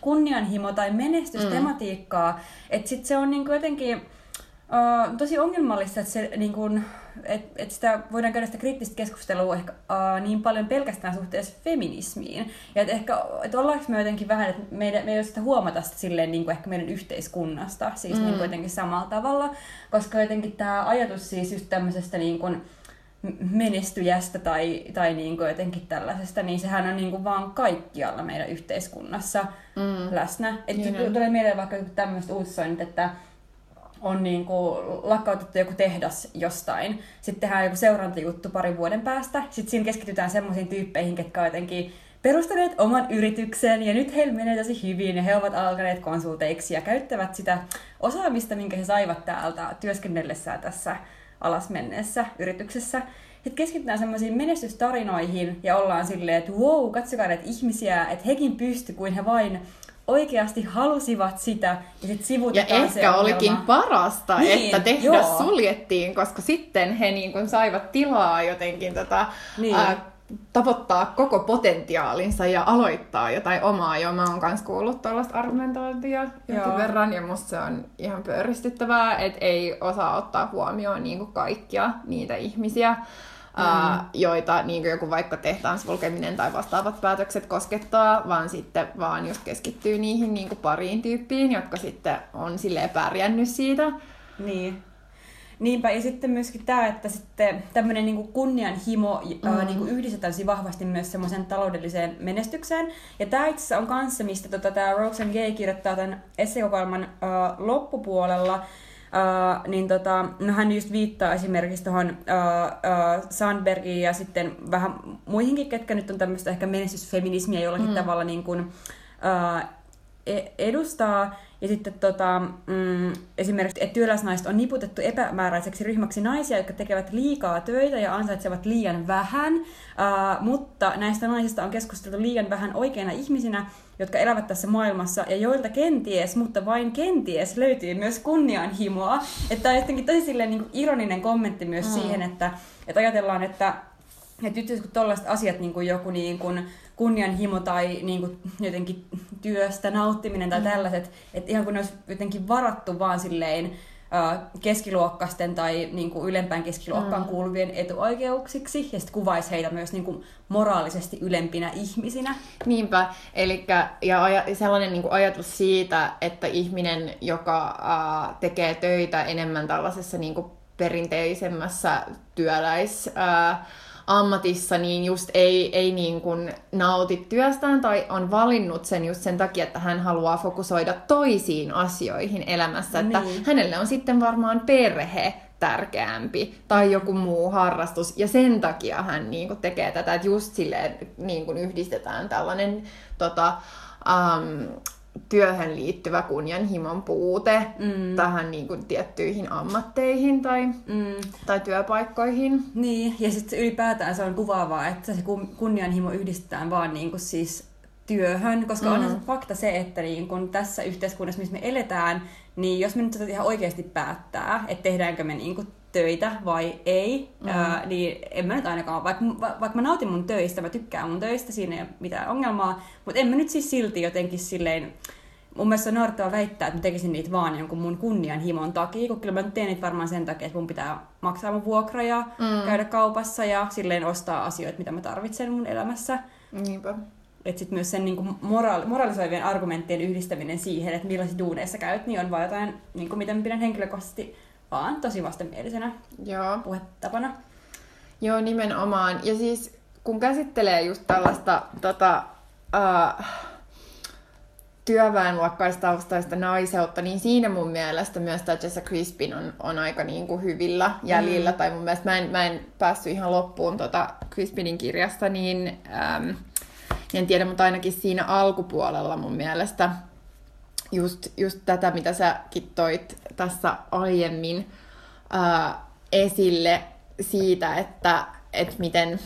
Speaker 2: kunnianhimo tai menestystematiikkaa, mm. että sit se on niin kuin jotenkin uh, tosi ongelmallista, että se niin kuin, et, et sitä voidaan käydä sitä kriittistä keskustelua ehkä uh, niin paljon pelkästään suhteessa feminismiin. Ja et ehkä, et ollaanko me jotenkin vähän, että me, me ei sitä huomata sitä silleen niin kuin ehkä meidän yhteiskunnasta, siis mm. niin kuin jotenkin samalla tavalla, koska jotenkin tämä ajatus siis just tämmöisestä niin kuin, menestyjästä tai, tai niin kuin jotenkin tällaisesta, niin sehän on niin kuin vaan kaikkialla meidän yhteiskunnassa mm. läsnä. Et niin tulee mieleen vaikka tämmöistä uutisoinnit, että on niin kuin lakkautettu joku tehdas jostain. Sitten tehdään joku seurantajuttu parin vuoden päästä. Sitten siinä keskitytään semmoisiin tyyppeihin, ketkä ovat jotenkin perustaneet oman yrityksen ja nyt heillä menee tosi hyvin ja he ovat alkaneet konsulteiksi ja käyttävät sitä osaamista, minkä he saivat täältä työskennellessään tässä alasmenneessä yrityksessä. Sitten keskitytään semmoisiin menestystarinoihin ja ollaan silleen, että wow, katsokaa näitä ihmisiä, että hekin pysty kuin he vain oikeasti halusivat sitä ja sitten sivutetaan
Speaker 1: Ja ehkä olikin parasta, niin, että tehdas joo. suljettiin, koska sitten he niin kuin saivat tilaa jotenkin tota, niin. ää, tavoittaa koko potentiaalinsa ja aloittaa jotain omaa. Joo, mä oon kanssa kuullut tällaista argumentointia jonkin verran, ja musta se on ihan pöyristyttävää, että ei osaa ottaa huomioon niin kuin kaikkia niitä ihmisiä, mm. ää, joita niin joku vaikka tehtaan sulkeminen tai vastaavat päätökset koskettaa, vaan sitten vaan just keskittyy niihin niin pariin tyyppiin, jotka sitten on silleen pärjännyt siitä.
Speaker 2: Niin. Niinpä, ja sitten myöskin tämä, että sitten tämmöinen niin kunnianhimo mm. ää, niin yhdistetään vahvasti myös semmoisen taloudelliseen menestykseen. Ja tämä itse asiassa on kanssa, mistä tota, tämä Roxanne Gay kirjoittaa tämän esseekokoelman ää, loppupuolella, Uh, niin tota, no hän just viittaa esimerkiksi tuohon uh, uh, Sandbergiin ja sitten vähän muihinkin, ketkä nyt on tämmöistä ehkä menestysfeminismiä jollakin mm. tavalla niin kuin, uh, edustaa. Ja sitten tota, mm, esimerkiksi, että työläisnaiset on niputettu epämääräiseksi ryhmäksi naisia, jotka tekevät liikaa töitä ja ansaitsevat liian vähän, uh, mutta näistä naisista on keskusteltu liian vähän oikeina ihmisinä, jotka elävät tässä maailmassa ja joilta kenties, mutta vain kenties löytyy myös kunnianhimoa. Että tämä on jotenkin tosi silleen, niin ironinen kommentti myös mm. siihen, että, että ajatellaan, että että nyt kun tällaiset asiat, niin kuin joku niin kuin kunnianhimo tai niin kuin jotenkin työstä nauttiminen tai mm. tällaiset, että ihan kun ne olisi jotenkin varattu vaan silleen keskiluokkaisten tai niin kuin ylempään keskiluokkaan mm. kuuluvien etuoikeuksiksi ja sitten kuvaisi heitä myös niin kuin moraalisesti ylempinä ihmisinä.
Speaker 1: Niinpä, eli ja sellainen niin kuin ajatus siitä, että ihminen, joka uh, tekee töitä enemmän tällaisessa niin kuin perinteisemmässä työläis... ammatissa, niin just ei, ei niin kuin nauti työstään tai on valinnut sen just sen takia, että hän haluaa fokusoida toisiin asioihin elämässä. Niin. Että hänelle on sitten varmaan perhe tärkeämpi tai joku muu harrastus. Ja sen takia hän niin kuin tekee tätä, että just silleen niin kuin yhdistetään tällainen tota, um, työhön liittyvä kunnianhimon puute mm. tähän niin kuin, tiettyihin ammatteihin tai, mm. tai työpaikkoihin.
Speaker 2: Niin, ja sitten ylipäätään se on kuvaavaa, että se kunnianhimo yhdistetään vaan niin kuin, siis työhön, koska mm. on se fakta se, että niin kun tässä yhteiskunnassa, missä me eletään, niin jos me nyt ihan oikeasti päättää, että tehdäänkö me niin kun töitä vai ei, mm. ää, niin en mä nyt ainakaan, vaikka, vaikka mä nautin mun töistä, mä tykkään mun töistä, siinä ei ole mitään ongelmaa, mutta en mä nyt siis silti jotenkin silleen, mun mielestä on naurettava väittää, että mä tekisin niitä vaan jonkun mun kunnianhimon takia, kun kyllä mä teen niitä varmaan sen takia, että mun pitää maksaa mun vuokra ja mm. käydä kaupassa ja silleen ostaa asioita, mitä mä tarvitsen mun elämässä.
Speaker 1: Niinpä.
Speaker 2: Että sitten myös sen niinku moraali- moralisoivien argumenttien yhdistäminen siihen, että millaisissa duuneissa käyt, niin on vaan jotain, niinku, mitä mä pidän henkilökohtaisesti vaan tosi vastenmielisenä
Speaker 1: Joo.
Speaker 2: puhetapana.
Speaker 1: Joo, nimenomaan. Ja siis kun käsittelee just tällaista tota, uh, työväenluokkaistaustaista naiseutta, niin siinä mun mielestä myös tämä Jessa Crispin on, on aika niin kuin hyvillä jäljillä. Mm. Tai mun mielestä mä en, mä en päässyt ihan loppuun tota Crispinin kirjasta, niin äm, en tiedä, mutta ainakin siinä alkupuolella mun mielestä just, just tätä, mitä sä toit tässä aiemmin ää, esille siitä, että et miten,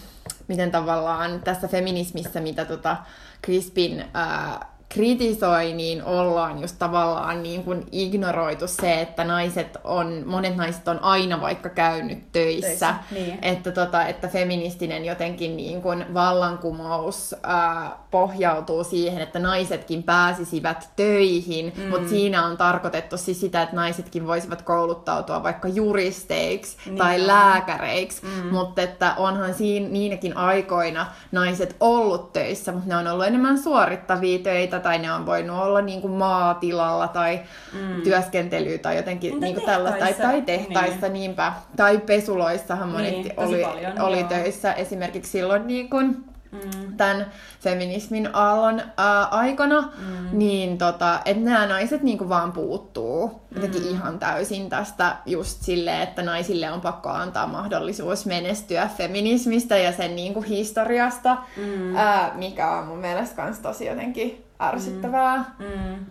Speaker 1: miten tavallaan tässä feminismissä, mitä tota Crispin ää, kritisoi, niin ollaan just tavallaan niin kuin ignoroitu se, että naiset on, monet naiset on aina vaikka käynyt töissä. töissä niin. että, tota, että feministinen jotenkin niin kuin vallankumous ää, pohjautuu siihen, että naisetkin pääsisivät töihin, mm. mutta siinä on tarkoitettu siis sitä, että naisetkin voisivat kouluttautua vaikka juristeiksi niin tai lääkäreiksi, mm. mutta että onhan siinä niinäkin aikoina naiset ollut töissä, mutta ne on ollut enemmän suorittavia töitä tai ne on voinut olla niin kuin maatilalla tai mm. työskentelyä tai jotenkin niin kuin tällaista, tai, tai tehtaissa niin. niinpä. Tai pesuloissahan monet niin, oli, paljon, oli töissä esimerkiksi silloin niin kuin, mm. tämän feminismin aallon ää, aikana, mm. niin tota, että nämä naiset niinku vaan puuttuu jotenkin mm. ihan täysin tästä just silleen, että naisille on pakko antaa mahdollisuus menestyä feminismistä ja sen niinku historiasta, mm. ää, mikä on mun mielestä kans tosi jotenkin ärsyttävää. Mm. Mm.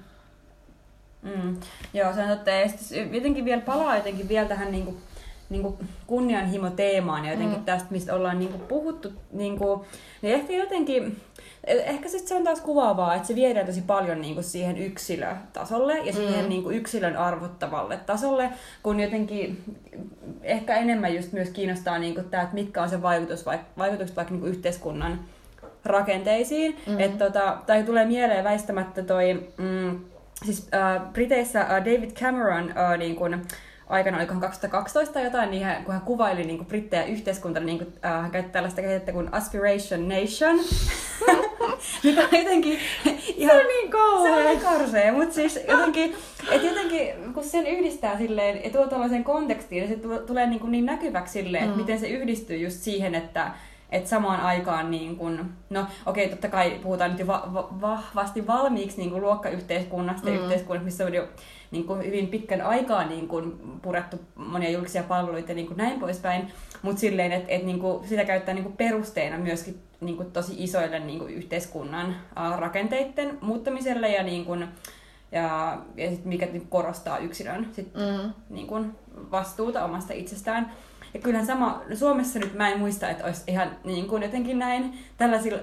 Speaker 2: Mm. Joo, se on totta. Ja jotenkin vielä palaa jotenkin vielä tähän niinku, niinku kunnianhimo-teemaan ja jotenkin mm. tästä, mistä ollaan niinku puhuttu. Niinku, niin ehkä jotenkin, ehkä sit se on taas kuvaavaa, että se viedään tosi paljon niinku siihen yksilötasolle ja siihen mm. niinku yksilön arvottavalle tasolle, kun jotenkin ehkä enemmän just myös kiinnostaa niinku tämä, että mitkä on se vaikutus, vaik- vaikutukset vaikka niinku yhteiskunnan rakenteisiin. Mm. Et tota, tai tulee mieleen väistämättä toi, mm, siis äh, Briteissä äh, David Cameron äh, niin kun, aikana, olikohan 2012 tai jotain, niin hän, kun hän kuvaili niin kuin brittejä yhteiskuntana, niin kuin, äh, hän käytti tällaista käsitettä kuin Aspiration Nation, mikä on jotenkin
Speaker 1: ihan, se on niin kauhea.
Speaker 2: Se on karsea, mutta siis jotenkin, että jotenkin kun sen yhdistää silleen ja tuo tällaisen kontekstiin, niin se tulee niin, kuin niin näkyväksi silleen, mm. että miten se yhdistyy just siihen, että että samaan aikaan, niin kun, no okei, okay, totta kai puhutaan nyt jo va- va- vahvasti valmiiksi niin luokkayhteiskunnasta mm. yhteiskunnasta, missä on jo niin kuin hyvin pitkän aikaa niin kuin purettu monia julkisia palveluita ja niin näin poispäin, mutta silleen, että et niin sitä käyttää niin kuin perusteena myöskin niin kuin tosi isoille niin kuin yhteiskunnan rakenteiden muuttamiselle ja, niin kuin, ja, ja sit mikä niin korostaa yksilön sit, mm. niin kuin vastuuta omasta itsestään. Ja kyllähän sama, Suomessa nyt mä en muista, että olisi ihan niin kuin jotenkin näin tällaisilla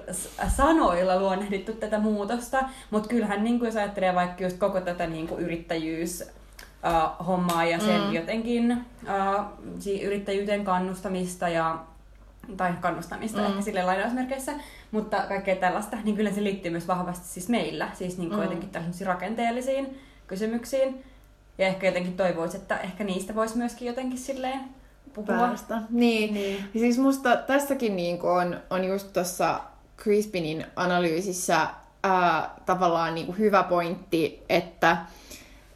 Speaker 2: sanoilla luonnehdittu tätä muutosta, mutta kyllähän niin kuin jos ajattelee vaikka just koko tätä niin kuin yrittäjyys, uh, hommaa ja sen mm. jotenkin uh, yrittäjyyteen kannustamista ja tai kannustamista mm. ehkä sille lainausmerkeissä, mutta kaikkea tällaista, niin kyllä se liittyy myös vahvasti siis meillä, siis niin kuin mm. jotenkin tällaisiin rakenteellisiin kysymyksiin. Ja ehkä jotenkin toivoisin, että ehkä niistä voisi myöskin jotenkin silleen.
Speaker 1: Päästä. Niin. niin. Ja siis musta tässäkin niin on, on just tuossa Crispinin analyysissä ää, tavallaan niin kuin hyvä pointti, että,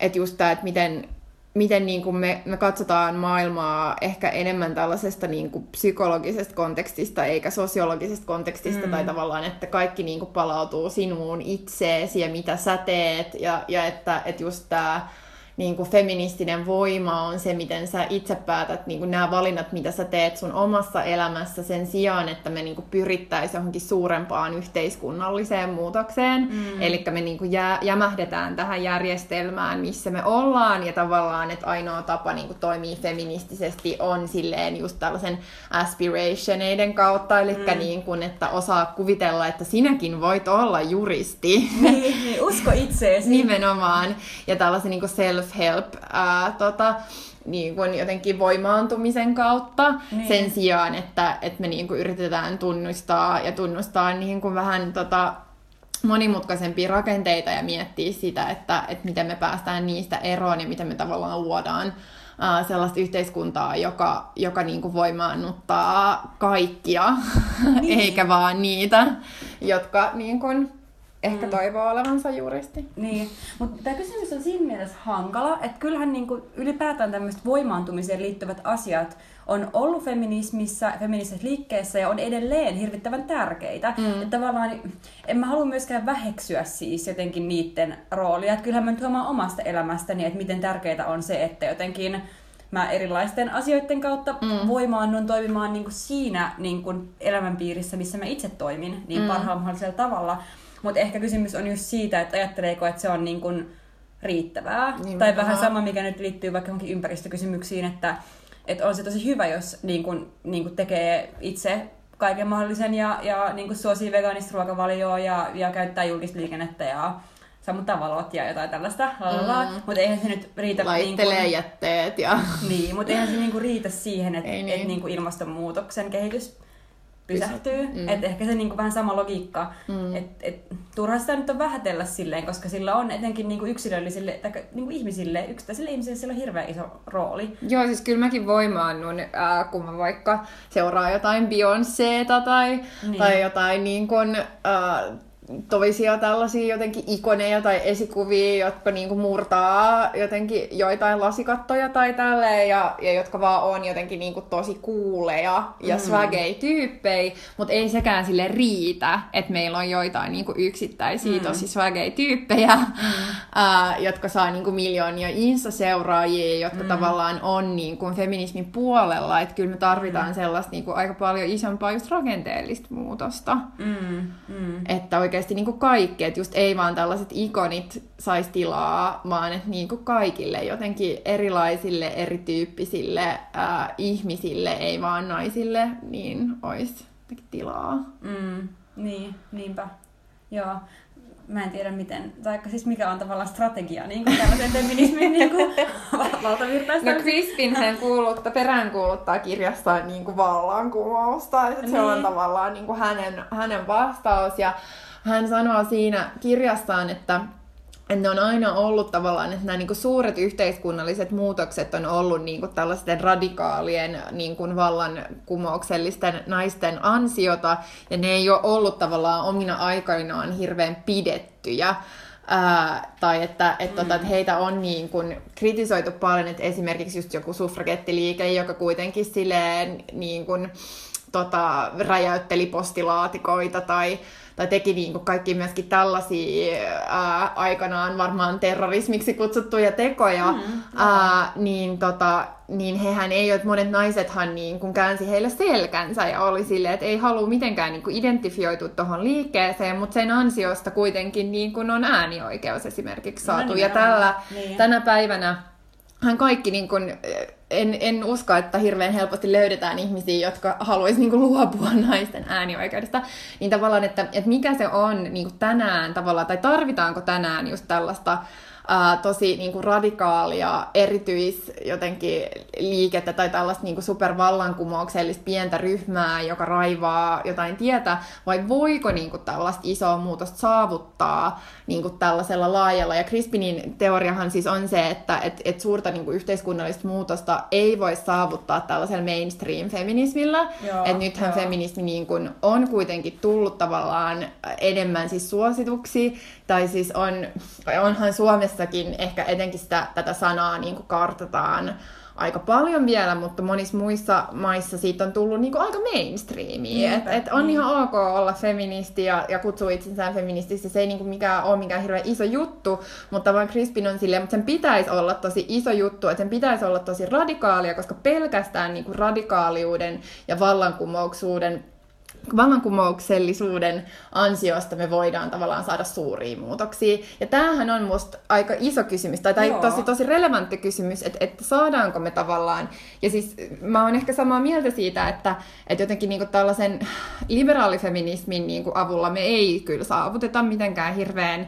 Speaker 1: että just tämä, että miten, miten niin kuin me, me katsotaan maailmaa ehkä enemmän tällaisesta niin kuin psykologisesta kontekstista eikä sosiologisesta kontekstista, mm. tai tavallaan, että kaikki niin kuin palautuu sinuun itseesi ja mitä sä teet, ja, ja että, että just tämä niin kuin feministinen voima on se, miten sä itse päätät niin kuin nämä valinnat, mitä sä teet sun omassa elämässä sen sijaan, että me niin kuin pyrittäisiin johonkin suurempaan yhteiskunnalliseen muutokseen. Mm. Eli me niin kuin jä, jämähdetään tähän järjestelmään, missä me ollaan, ja tavallaan, että ainoa tapa niin kuin toimii feministisesti on silleen just tällaisen aspirationeiden kautta, eli mm. niin kuin, että osaa kuvitella, että sinäkin voit olla juristi.
Speaker 2: Niin, niin usko itseesi.
Speaker 1: Nimenomaan. Ja tällaisen niin kuin self self-help ää, tota, niin kuin jotenkin voimaantumisen kautta niin. sen sijaan, että, että me niin kuin yritetään tunnustaa ja tunnustaa niin kuin vähän tota, monimutkaisempia rakenteita ja miettiä sitä, että, että miten me päästään niistä eroon ja miten me tavallaan luodaan uh, sellaista yhteiskuntaa, joka, joka niin kuin voimaannuttaa kaikkia, niin. eikä vaan niitä, jotka niin kuin, ehkä mm. toivoo olevansa juristi.
Speaker 2: Niin, mutta tämä kysymys on siinä mielessä hankala, että kyllähän niinku ylipäätään tämmöiset voimaantumiseen liittyvät asiat on ollut feminismissä, feministisessä liikkeessä ja on edelleen hirvittävän tärkeitä. Mm. Että tavallaan en mä halua myöskään väheksyä siis jotenkin niiden roolia. Että kyllähän mä nyt huomaan omasta elämästäni, että miten tärkeää on se, että jotenkin mä erilaisten asioiden kautta mm. voimaannun toimimaan niin kuin siinä niin kuin elämänpiirissä, missä mä itse toimin niin mm. parhaalla mahdollisella tavalla. Mutta ehkä kysymys on just siitä, että ajatteleeko, että se on niin kuin riittävää. Niin, tai vähän sama, mikä nyt liittyy vaikka johonkin ympäristökysymyksiin, että, että on se tosi hyvä, jos niin kuin, niin kuin tekee itse kaiken mahdollisen ja, ja niin kuin suosii vegaanista ruokavalioa ja, ja käyttää julkista liikennettä ja sammuttaa valot ja jotain tällaista, mm. mutta eihän se nyt riitä...
Speaker 1: Laittelee niin kuin, jätteet ja...
Speaker 2: Niin, mutta eihän se niin kuin riitä siihen, että niin. et, niin kuin ilmastonmuutoksen kehitys pysähtyy. Mm. Että ehkä se niinku vähän sama logiikka, mm. että et, turha sitä nyt on vähätellä silleen, koska sillä on etenkin niinku yksilöllisille, tai niinku ihmisille, yksittäisille ihmisille sillä on hirveän iso rooli.
Speaker 1: Joo, siis kyllä mäkin voimaannun, äh, kun mä vaikka seuraan jotain Beyoncéta tai, niin. tai jotain niin kun, äh, toisia tällaisia jotenkin ikoneja tai esikuvia, jotka niinku murtaa jotenkin joitain lasikattoja tai tälleen, ja, ja jotka vaan on jotenkin niinku tosi kuuleja ja mm. swagei-tyyppejä, mutta ei sekään sille riitä, että meillä on joitain niinku yksittäisiä mm. tosi swagei-tyyppejä, mm. äh, jotka saa niinku miljoonia insta-seuraajia, jotka mm. tavallaan on niinku feminismin puolella, että kyllä me tarvitaan mm. sellaista niinku aika paljon isompaa just rakenteellista muutosta. Mm. Mm. Että oikein oikeasti niin kuin kaikki, että just ei vaan tällaiset ikonit saisi tilaa, vaan että niin kuin kaikille jotenkin erilaisille, erityyppisille ää, ihmisille, ei vaan naisille, niin olisi tilaa.
Speaker 2: Mm, niin, niinpä. Joo mä en tiedä miten, tai siis mikä on tavallaan strategia niin kuin tällaisen feminismin niin kuin, valtavirtaista.
Speaker 1: No Crispin hän kuuluttaa, peräänkuuluttaa kirjassaan niin kuin vallankumousta, että niin. se on niin. tavallaan niin kuin hänen, hänen vastaus, ja hän sanoo siinä kirjassaan, että että ne on aina ollut tavallaan, että nämä niin kuin suuret yhteiskunnalliset muutokset on ollut niin kuin tällaisten radikaalien niin kuin vallankumouksellisten naisten ansiota, ja ne ei ole ollut tavallaan omina aikoinaan hirveän pidettyjä. Ää, tai että, et, tota, että heitä on niin kuin kritisoitu paljon, että esimerkiksi just joku suffragettiliike, joka kuitenkin silleen niin kuin, tota, räjäytteli postilaatikoita tai tai teki niin kuin kaikki myöskin tällaisia ää, aikanaan varmaan terrorismiksi kutsuttuja tekoja, mm, ää, niin, tota, niin hehän ei ole, monet naisethan niin kuin käänsi heille selkänsä ja oli silleen, että ei halua mitenkään niin kuin identifioitua tuohon liikkeeseen, mutta sen ansiosta kuitenkin niin kuin on äänioikeus esimerkiksi saatu. No, ja tällä, niin. tänä päivänä hän kaikki niin kuin, en, en usko, että hirveän helposti löydetään ihmisiä, jotka haluaisi niin luopua naisten äänioikeudesta. Niin tavallaan, että, että mikä se on niin tänään tavallaan, tai tarvitaanko tänään just tällaista ää, tosi niin kuin radikaalia erityis jotenkin liikettä tai tällaista niin kuin supervallankumouksellista pientä ryhmää, joka raivaa jotain tietä, vai voiko niin kuin tällaista isoa muutosta saavuttaa niin kuin tällaisella laajalla. Ja Crispinin teoriahan siis on se, että et, et suurta niin kuin yhteiskunnallista muutosta ei voi saavuttaa tällaisella mainstream-feminismillä. Että nythän joo. feminismi niin kuin on kuitenkin tullut tavallaan enemmän siis suosituksi, tai siis on, onhan Suomessakin ehkä etenkin sitä, tätä sanaa niin kuin kartataan aika paljon vielä, mutta monissa muissa maissa siitä on tullut niinku aika mainstreamia. Et, et on niin. ihan ok olla feministi ja, ja kutsua itsensä feministiksi. Se ei niinku mikään ole mikään hirveän iso juttu, mutta vaan Crispin on silleen, mutta sen pitäisi olla tosi iso juttu, että sen pitäisi olla tosi radikaalia, koska pelkästään niinku radikaaliuden ja vallankumouksuuden vallankumouksellisuuden ansiosta me voidaan tavallaan saada suuria muutoksia. Ja tämähän on musta aika iso kysymys, tai, tai tosi, tosi relevantti kysymys, että, että saadaanko me tavallaan, ja siis mä oon ehkä samaa mieltä siitä, että, että jotenkin niinku tällaisen liberaalifeminismin niinku avulla me ei kyllä saavuteta mitenkään hirveän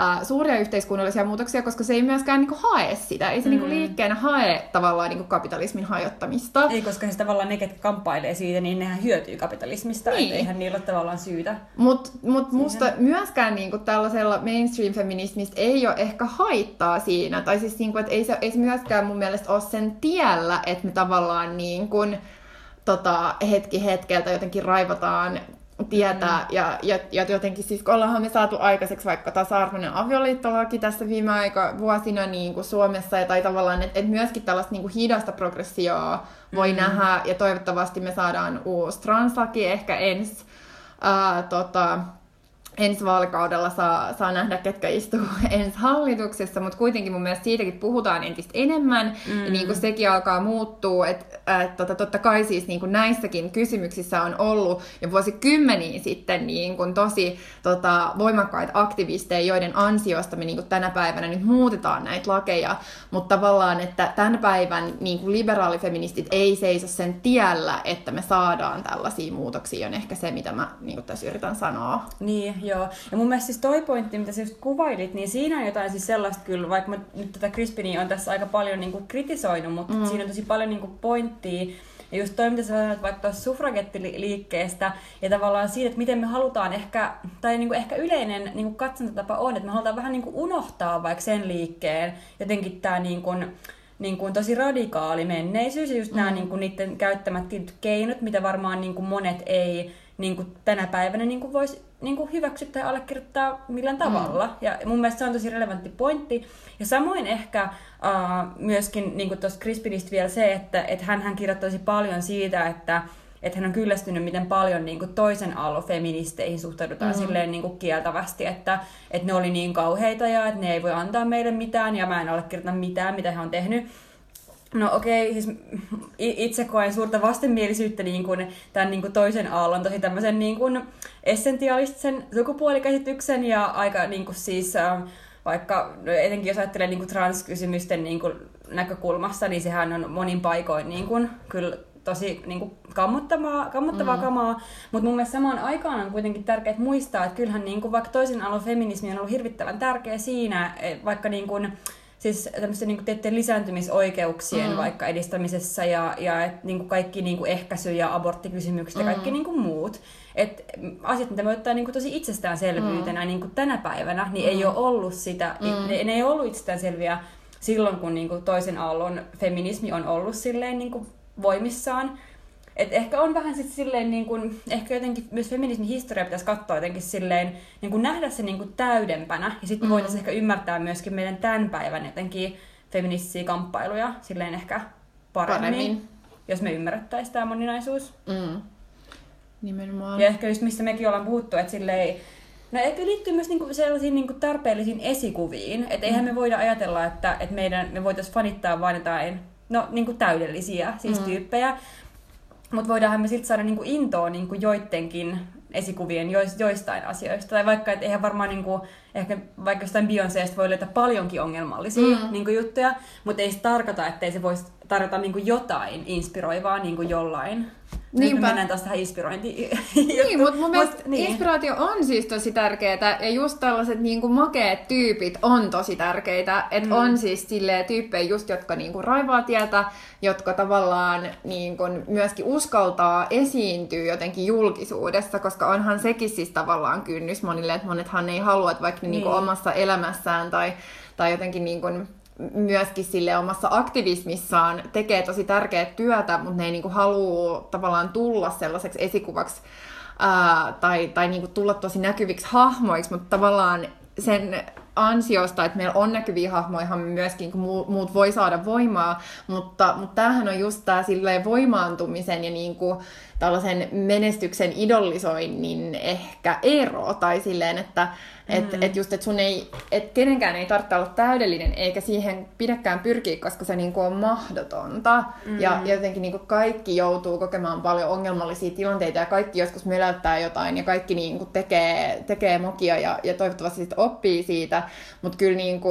Speaker 1: äh, suuria yhteiskunnallisia muutoksia, koska se ei myöskään niinku hae sitä. Ei se niinku mm. niinku liikkeenä hae tavallaan niinku kapitalismin hajottamista.
Speaker 2: Ei, koska se tavallaan ne, ketkä kamppailee siitä, niin nehän hyötyy kapitalismista. Niin. Että eihän niillä ole tavallaan syytä.
Speaker 1: Mutta mut musta myöskään niinku tällaisella mainstream-feminismistä ei ole ehkä haittaa siinä. Tai siis niinku, että ei se, ei se myöskään mun mielestä ole sen tiellä, että me tavallaan niin kuin, tota, hetki hetkeltä jotenkin raivataan tietää. Mm. Ja, ja, ja jotenkin siis, kun ollaanhan me saatu aikaiseksi vaikka tasa-arvoinen avioliittolaki tässä viime aika vuosina niin kuin Suomessa, ja tai tavallaan, että et myöskin tällaista niin kuin hidasta progressioa voi mm. nähdä, ja toivottavasti me saadaan uusi translaki ehkä ensi ää, tota, ensi vaalikaudella saa, saa nähdä, ketkä istuu ensi hallituksessa, mutta kuitenkin mun mielestä siitäkin puhutaan entistä enemmän, mm. ja niin kuin sekin alkaa muuttua, että et, tota, totta kai siis niin kuin näissäkin kysymyksissä on ollut jo vuosikymmeniä sitten niin kuin tosi tota, voimakkaita aktivisteja, joiden ansiosta me niin kuin tänä päivänä nyt muutetaan näitä lakeja, mutta tavallaan, että tämän päivän niin kuin liberaalifeministit ei seiso sen tiellä, että me saadaan tällaisia muutoksia, on ehkä se, mitä mä niin kuin tässä yritän sanoa.
Speaker 2: Niin, Joo, ja mun mielestä siis toi pointti, mitä sä just kuvailit, niin siinä on jotain siis sellaista kyllä, vaikka mä nyt tätä Crispinia on tässä aika paljon niin kuin kritisoinut, mutta mm. siinä on tosi paljon niin kuin pointtia, ja just toi, mitä sä sanoit vaikka tuossa suffragettiliikkeestä ja tavallaan siitä, että miten me halutaan ehkä, tai niin kuin ehkä yleinen niin kuin katsontatapa on, että me halutaan vähän niin kuin unohtaa vaikka sen liikkeen, jotenkin tämä niin kuin, niin kuin tosi radikaali menneisyys ja just mm. nämä niin kuin niiden käyttämät keinot, mitä varmaan niin kuin monet ei niin kuin tänä päivänä niin kuin voisi niin kuin hyväksyä tai allekirjoittaa millään tavalla. Mm. Ja mun mielestä se on tosi relevantti pointti. Ja samoin ehkä uh, myöskin niin tuossa Crispinistä vielä se, että et hän, hän kirjoittaisi paljon siitä, että että hän on kyllästynyt, miten paljon niin kuin toisen aallon feministeihin suhtaudutaan mm. silleen niin kuin kieltävästi, että, että ne oli niin kauheita ja että ne ei voi antaa meille mitään ja mä en allekirjoita mitään, mitä he on tehnyt. No okei, okay, siis itse koen suurta vastenmielisyyttä niin kuin, tämän niin kuin toisen aallon, tosi tämmöisen niin kuin essentialistisen sukupuolikäsityksen ja aika niin kuin siis, äh, vaikka no etenkin jos ajattelee niin kuin transkysymysten niin kuin näkökulmasta, niin sehän on monin paikoin niin kuin, kyllä tosi niin kuin kammottavaa, kammottavaa mm. kamaa, mutta mun mielestä samaan aikaan on kuitenkin tärkeää muistaa, että kyllähän niin kuin, vaikka toisen aallon feminismi on ollut hirvittävän tärkeä siinä, vaikka niin kuin, siis tämmöisten niin tiettyjen lisääntymisoikeuksien mm. vaikka edistämisessä ja, ja et, niin kuin kaikki niin kuin ehkäisy- ja aborttikysymykset mm. ja kaikki niin kuin muut. Et asiat, mitä me ottaa niin kuin tosi itsestäänselvyytenä mm. niin kuin tänä päivänä, niin mm. ei ole ollut sitä, mm. ne, ne ei ollut itsestäänselviä silloin, kun niin kuin toisen aallon feminismi on ollut silleen niin kuin voimissaan. Et ehkä on vähän sit silleen, niin kun, ehkä jotenkin myös feminismin historia pitäisi katsoa jotenkin silleen, niin kun nähdä se niin kun täydempänä, ja sitten mm. voitaisiin ehkä ymmärtää myöskin meidän tämän päivän jotenkin feministisiä kamppailuja silleen ehkä paremmin, paremmin. jos me ymmärrettäisiin tämä moninaisuus.
Speaker 1: Mm. Nimenomaan.
Speaker 2: Ja ehkä just mistä mekin ollaan puhuttu, että silleen, No ehkä liittyy myös niinku sellaisiin niinku tarpeellisiin esikuviin. Että eihän mm. me voida ajatella, että, että meidän, me voitaisiin fanittaa vain jotain no, niinku täydellisiä siis mm. tyyppejä. Mutta voidaanhan me silti saada niinku intoa niinku joidenkin esikuvien joistain asioista. Tai vaikka, että eihän varmaan niinku, ehkä vaikka jostain Beyoncésta voi löytää paljonkin ongelmallisia mm. niinku juttuja, mutta ei se tarkoita, ettei se voisi tarjota niinku jotain inspiroivaa niinku jollain Niinpä. Nyt mennään taas tähän inspirointiin.
Speaker 1: Niin, mutta mun mielestä Mut, niin. inspiraatio on siis tosi tärkeää ja just tällaiset niin kuin makeet tyypit on tosi tärkeitä. Että mm. on siis silleen tyyppejä just, jotka niin kuin raivaa tietä, jotka tavallaan niin kuin myöskin uskaltaa esiintyä jotenkin julkisuudessa, koska onhan sekin siis tavallaan kynnys monille, että monethan ei halua, että vaikka niin. Niin kuin omassa elämässään tai, tai jotenkin niin kuin myöskin sille omassa aktivismissaan tekee tosi tärkeää työtä, mutta ne ei niinku halua tavallaan tulla sellaiseksi esikuvaksi ää, tai, tai niinku tulla tosi näkyviksi hahmoiksi, mutta tavallaan sen ansiosta, että meillä on näkyviä hahmoja, myöskin kun muut voi saada voimaa, mutta, mutta tämähän on just tämä voimaantumisen ja niin kuin tällaisen menestyksen idollisoinnin ehkä ero, tai silleen, että et, mm. et just, että sun ei, et kenenkään ei tarvitse olla täydellinen, eikä siihen pidäkään pyrkiä, koska se niinku on mahdotonta. Mm. Ja jotenkin niinku kaikki joutuu kokemaan paljon ongelmallisia tilanteita, ja kaikki joskus möläyttää jotain, ja kaikki niinku tekee, tekee mokia, ja, ja toivottavasti sit oppii siitä. Mutta kyllä niinku,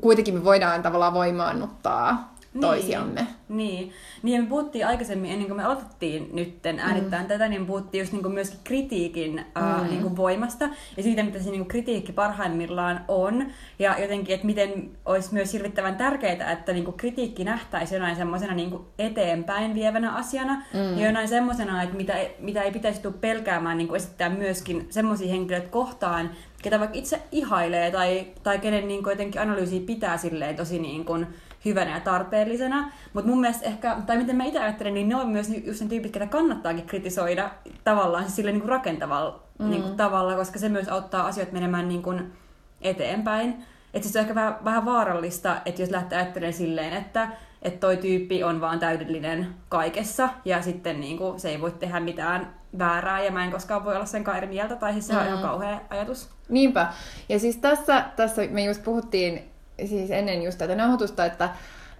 Speaker 1: kuitenkin me voidaan tavallaan voimaannuttaa toisiamme.
Speaker 2: Niin. niin, ja me puhuttiin aikaisemmin, ennen kuin me aloitettiin nytten äänittämään mm. tätä, niin me puhuttiin just niin kuin myöskin kritiikin mm. äh, niin kuin voimasta ja siitä, mitä se niin kuin kritiikki parhaimmillaan on. Ja jotenkin, että miten olisi myös hirvittävän tärkeää, että niin kuin kritiikki nähtäisi jonain semmoisena niin kuin eteenpäin vievänä asiana mm. ja jonain semmoisena, että mitä, mitä ei pitäisi tule pelkäämään niin kuin esittää myöskin semmoisia henkilöitä kohtaan, ketä vaikka itse ihailee tai, tai kenen niin kuin jotenkin analyysiä pitää silleen tosi niin kuin, hyvänä ja tarpeellisena. Mutta mun mielestä ehkä, tai miten mä itse ajattelen, niin ne on myös just ne tyypit, ketä kannattaakin kritisoida tavallaan siis sille niin kuin rakentavalla mm. niin kuin tavalla, koska se myös auttaa asioita menemään niin kuin eteenpäin. Että siis se on ehkä vähän, vähän vaarallista, että jos lähtee ajattelemaan silleen, että että toi tyyppi on vaan täydellinen kaikessa ja sitten niin kuin, se ei voi tehdä mitään väärää ja mä en koskaan voi olla sen eri mieltä tai siis se on mm. ihan kauhea ajatus.
Speaker 1: Niinpä. Ja siis tässä, tässä me just puhuttiin siis ennen just tätä nauhoitusta, että,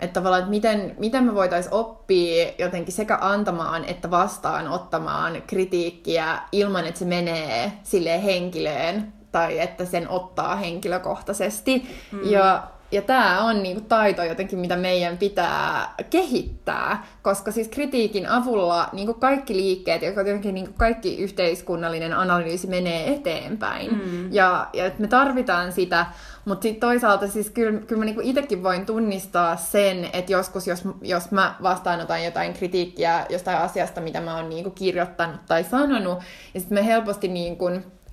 Speaker 1: että tavallaan, että miten, miten me voitaisiin oppia jotenkin sekä antamaan että vastaanottamaan kritiikkiä ilman, että se menee sille henkilöön tai että sen ottaa henkilökohtaisesti. Mm. Ja ja tämä on niinku taito jotenkin, mitä meidän pitää kehittää, koska siis kritiikin avulla niinku kaikki liikkeet ja jotenkin niinku kaikki yhteiskunnallinen analyysi menee eteenpäin. Mm. Ja, ja me tarvitaan sitä, mutta sitten toisaalta siis kyllä, kyllä mä niinku itsekin voin tunnistaa sen, että joskus jos, jos mä vastaanotan jotain kritiikkiä jostain asiasta, mitä mä oon niinku kirjoittanut tai sanonut, ja sitten me helposti niinku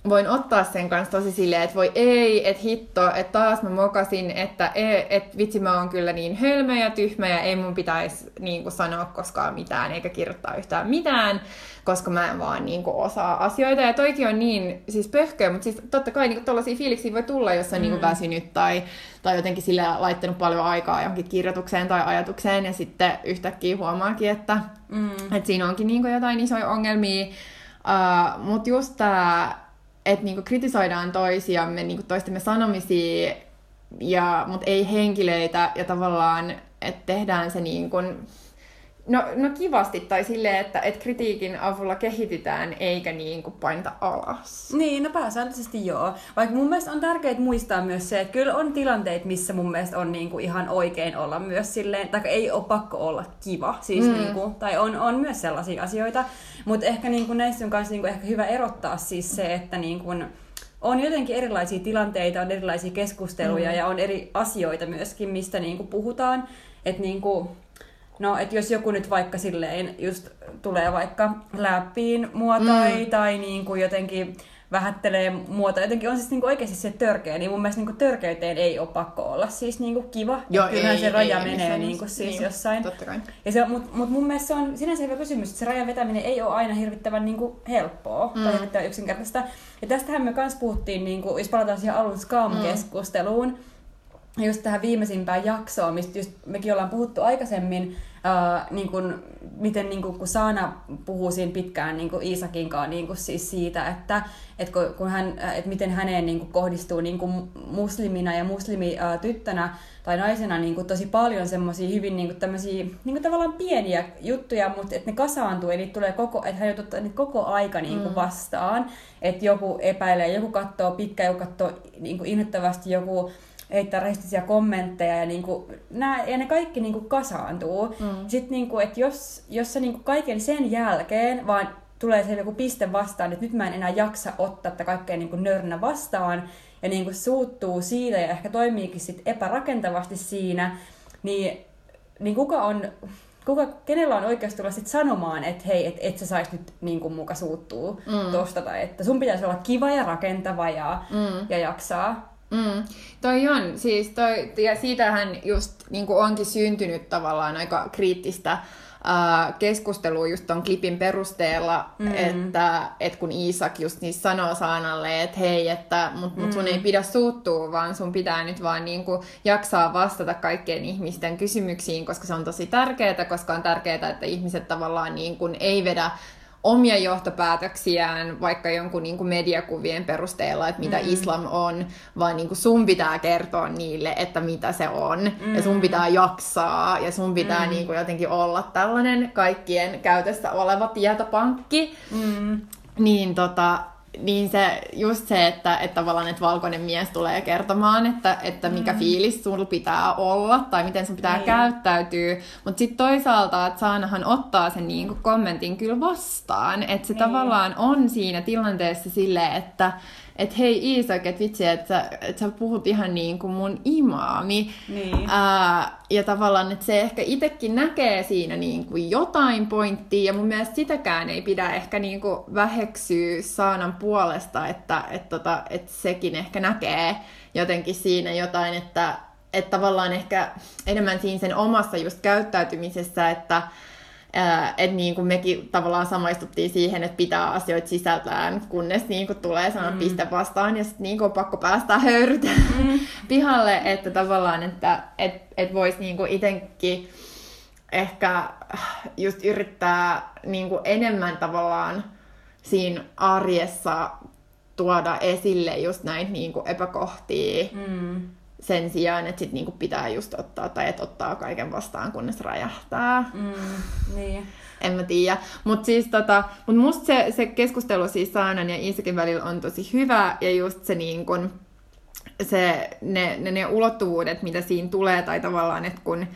Speaker 1: voin ottaa sen kanssa tosi silleen, että voi ei, että hitto, että taas mä mokasin, että e, et vitsi mä oon kyllä niin hölmö ja tyhmä ja ei mun pitäisi niin kuin, sanoa koskaan mitään eikä kirjoittaa yhtään mitään, koska mä en vaan niin kuin, osaa asioita. Ja toikin on niin siis pöhköä, mutta siis totta kai niin tollaisia fiiliksiä voi tulla, jos on mm. niin kuin, väsynyt tai, tai jotenkin sille laittanut paljon aikaa johonkin kirjoitukseen tai ajatukseen ja sitten yhtäkkiä huomaakin, että, mm. että siinä onkin niin kuin, jotain isoja ongelmia. Uh, mutta just tämä että niinku kritisoidaan toisiamme, niinku toistemme sanomisia, ja, mutta ei henkilöitä, ja tavallaan, että tehdään se niin kuin, No, no kivasti, tai silleen, että, että kritiikin avulla kehitytään, eikä niin kuin painta alas.
Speaker 2: Niin, no pääsääntöisesti joo. Vaikka mun mielestä on tärkeää muistaa myös se, että kyllä on tilanteita, missä mun mielestä on niin kuin ihan oikein olla myös silleen, tai ei ole pakko olla kiva, siis mm. niin kuin, tai on, on myös sellaisia asioita. Mutta ehkä niin kuin näissä on myös niin kuin ehkä hyvä erottaa siis se, että niin kuin, on jotenkin erilaisia tilanteita, on erilaisia keskusteluja
Speaker 1: Mm.
Speaker 2: ja on eri asioita myöskin, mistä niinku puhutaan. Että niinku, no, et jos joku nyt vaikka silleen just tulee vaikka läppiin mua tai,
Speaker 1: Mm.
Speaker 2: tai niinku jotenkin vähättelee muuta, jotenkin on siis niinku oikeasti se törkeä, niin mun mielestä niinku törkeyteen ei ole pakko olla siis niinku kiva.
Speaker 1: Joo,
Speaker 2: kyllähän
Speaker 1: ei,
Speaker 2: se raja
Speaker 1: ei
Speaker 2: menee
Speaker 1: missään
Speaker 2: niinku siis
Speaker 1: Niin,
Speaker 2: jossain.
Speaker 1: Totta kai.
Speaker 2: Ja se, mut, mut mun mielestä se on sinänsä hyvä kysymys, että se rajan vetäminen ei ole aina hirvittävän niinku helppoa mm. tai hirvittävän yksinkertaista. Ja tästähän me kans puhuttiin, niinku, jos palataan siihen alun Scam-keskusteluun, just tähän viimeisimpään jaksoon, mistä just mekin ollaan puhuttu aikaisemmin, ää, niin kun, miten niin kun, kun Saana puhuu siinä pitkään niin kun Iisakin kanssa niin kun siis siitä, että et kun, kun hän, että miten häneen niin kun kohdistuu niin kun muslimina ja muslimityttönä tai naisena niin kun tosi paljon semmoisia hyvin niin kun tämmöisiä, niin tavallaan pieniä juttuja, mutta että ne kasaantuu ja niitä tulee koko, että hän joutuu ottaa niitä koko aika niin kun vastaan, että joku epäilee, joku katsoo pitkään, joku katsoo niin kun innoittavasti, joku heittää rehellisiä kommentteja ja, niinku, nää, ja ne kaikki niinku kasaantuu. Mm. Sitten niinku, että jos, jos sä niinku kaiken sen jälkeen vaan tulee se joku piste vastaan, että nyt mä en enää jaksa ottaa tätä kaikkea niinku nörnä vastaan ja niinku suuttuu siitä ja ehkä toimiikin sit epärakentavasti siinä, niin, niin kuka on, kuka, kenellä on oikeus tulla sit sanomaan, että hei, et, et sä sais nyt niin kuin muka suuttuu mm. tosta, tai että sun pitäisi olla kiva ja rakentava ja, mm. ja jaksaa.
Speaker 1: Mm. Toi on, siis toi, ja siitähän just niin onkin syntynyt tavallaan aika kriittistä keskustelua just ton klipin perusteella, mm. että et kun Iisak just niin sanoo Saanalle, että hei, että mut, mut sun ei pidä suuttua, vaan sun pitää nyt vaan niinku jaksaa vastata kaikkien ihmisten kysymyksiin, koska se on tosi tärkeää, koska on tärkeää, että ihmiset tavallaan niin kuin ei vedä omia johtopäätöksiään vaikka jonkun niin kuin mediakuvien perusteella, että mitä mm. islam on, vaan niin kuin sun pitää kertoa niille, että mitä se on. Mm. Ja sun pitää jaksaa ja sun pitää mm. niin kuin jotenkin olla tällainen kaikkien käytössä oleva tietopankki. Mm. Niin tota, niin se, just se, että, että tavallaan että valkoinen mies tulee kertomaan, että, että mikä mm. fiilis sulla pitää olla tai miten sun pitää niin. käyttäytyä. Mutta sitten toisaalta, että Saanahan ottaa sen niin kuin kommentin kyllä vastaan. Että se niin. tavallaan on siinä tilanteessa silleen, että et hei Iisak, että vitsi, että sä, et sä puhut ihan niin kuin mun imaami.
Speaker 2: Niin.
Speaker 1: Ää, ja tavallaan, että se ehkä itsekin näkee siinä niin kuin jotain pointtia, ja mun mielestä sitäkään ei pidä ehkä niin kuin väheksyä Saanan puolesta, että et tota, et sekin ehkä näkee jotenkin siinä jotain, että et tavallaan ehkä enemmän siinä sen omassa just käyttäytymisessä, että että niin kuin mekin tavallaan samaistuttiin siihen, että pitää asioita sisältään, kunnes niin kuin tulee sanan mm. piste vastaan ja sitten niin on pakko päästä höyrytä mm. pihalle, että tavallaan, että et, et voisi niin kuin itsekin ehkä just yrittää niin kuin enemmän tavallaan siinä arjessa tuoda esille just näitä niin kuin epäkohtia, mm sen sijaan, että sit niinku pitää just ottaa, tai että ottaa kaiken vastaan, kunnes räjähtää.
Speaker 2: Mm, niin.
Speaker 1: En mä tiedä. Mutta siis tota, mut musta se, se keskustelu siis Saanan ja Iisakin välillä on tosi hyvä, ja just se niin kun, se, ne, ne, ne ulottuvuudet, mitä siinä tulee, tai tavallaan, että kun,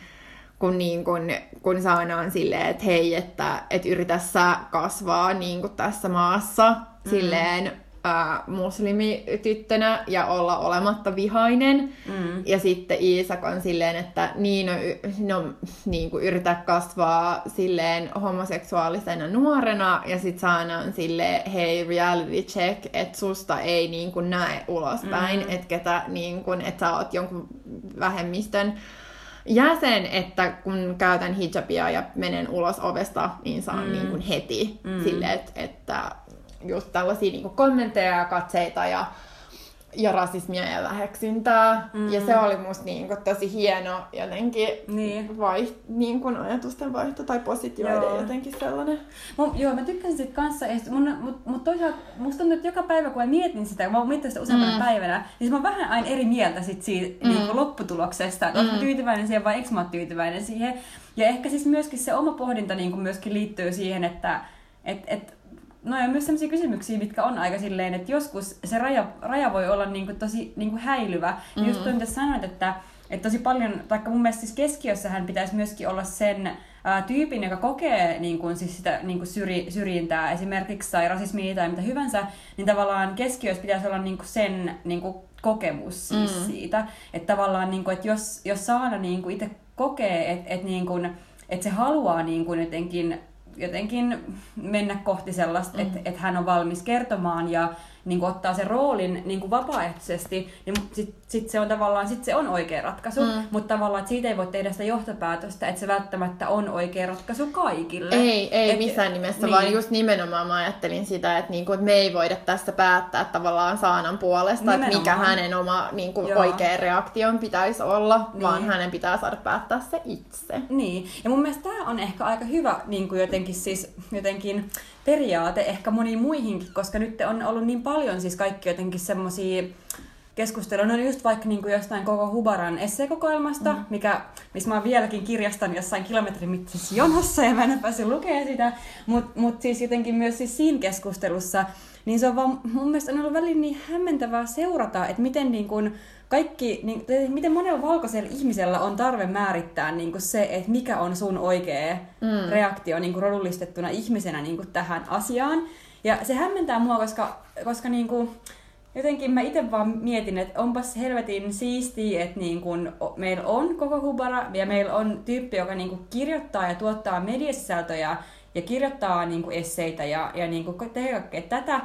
Speaker 1: kun, niin kun, kun Saana on silleen, että hei, että et yritä sä kasvaa niin tässä maassa, mm. silleen ää, muslimityttönä ja olla olematta vihainen. Mm. Ja sitten Iisak on silleen, että niin, no, no niin kuin yritä kasvaa silleen homoseksuaalisena nuorena. Ja sitten Saana on silleen, hei, reality check, että susta ei niin kuin näe ulospäin, mm. että ketä, niin kuin, että sä oot jonkun vähemmistön jäsen, että kun käytän hijabia ja menen ulos ovesta, niin saan mm. niin kuin heti mm. silleen, että, että just tällaisia niin kommentteja ja katseita ja, ja rasismia ja väheksyntää. Mm. Ja se oli musta niin kuin, tosi hieno jotenkin
Speaker 2: niin.
Speaker 1: vai, niin kuin ajatusten vaihto tai positioiden joo. jotenkin sellainen.
Speaker 2: Mun, joo, mä tykkäsin siitä kanssa, mun, mut, mut toisaalta musta tuntuu, että joka päivä kun mä mietin sitä, kun mä mietin sitä useampana mm. päivänä, niin mä oon vähän aina eri mieltä sit siitä mm. niin kuin lopputuloksesta, että mm. onko tyytyväinen siihen vai eikö mä tyytyväinen siihen. Ja ehkä siis myöskin se oma pohdinta niin kuin myöskin liittyy siihen, että et, et, no ja myös sellaisia kysymyksiä, mitkä on aika silleen, että joskus se raja, raja voi olla niin kuin tosi niin kuin häilyvä. Mm-hmm. Just toi, mitä sanoit, että, että tosi paljon, taikka mun mielestä siis keskiössähän pitäisi myöskin olla sen ää, tyypin, joka kokee niin kuin, siis sitä niin kuin syri, syrjintää esimerkiksi tai rasismia tai mitä hyvänsä, niin tavallaan keskiössä pitäisi olla niin kuin sen niin kuin kokemus siis mm. siitä. Että tavallaan, niin kuin, että jos, jos Saana niin kuin itse kokee, että, että, niin kuin, että se haluaa niin kuin jotenkin jotenkin mennä kohti sellaista, mm. että, että hän on valmis kertomaan ja niin kuin ottaa sen roolin niin kuin vapaaehtoisesti, niin sitten sit se on tavallaan sit se on oikea ratkaisu, mm. mutta tavallaan että siitä ei voi tehdä sitä johtopäätöstä, että se välttämättä on oikea ratkaisu kaikille.
Speaker 1: Ei, ei Et, missään nimessä, niin. vaan just nimenomaan mä ajattelin sitä, että, niinku, että me ei voida tästä päättää tavallaan Saanan puolesta, nimenomaan. että mikä hänen oma niinku, oikea reaktion pitäisi olla, niin. vaan hänen pitää saada päättää se itse.
Speaker 2: Niin, ja mun mielestä tämä on ehkä aika hyvä niin kuin jotenkin siis jotenkin periaate ehkä moniin muihinkin, koska nyt on ollut niin paljon siis kaikki jotenkin semmoisia keskustelua. No just vaikka niin kuin jostain koko Hubaran esseekokoelmasta, mm. mikä, missä mä vieläkin kirjastan jossain kilometrin mittaisessa jonossa ja mä en päässyt lukemaan sitä. Mutta mut siis jotenkin myös siis siinä keskustelussa, niin se on vaan mun mielestä on ollut välillä niin hämmentävää seurata, että miten niin kuin, kaikki, niin, miten monella valkoisella ihmisellä on tarve määrittää niin kuin se, että mikä on sun oikea mm. reaktio niin kuin rodullistettuna ihmisenä niin kuin tähän asiaan. Ja se hämmentää mua, koska, koska niin kuin, jotenkin mä itse vaan mietin, että onpas helvetin siistiä, että niin kun meillä on koko Hubara ja meillä on tyyppi, joka niin kun kirjoittaa ja tuottaa mediasisältöjä ja kirjoittaa niin esseitä ja, ja niin tekee kaikkea tätä.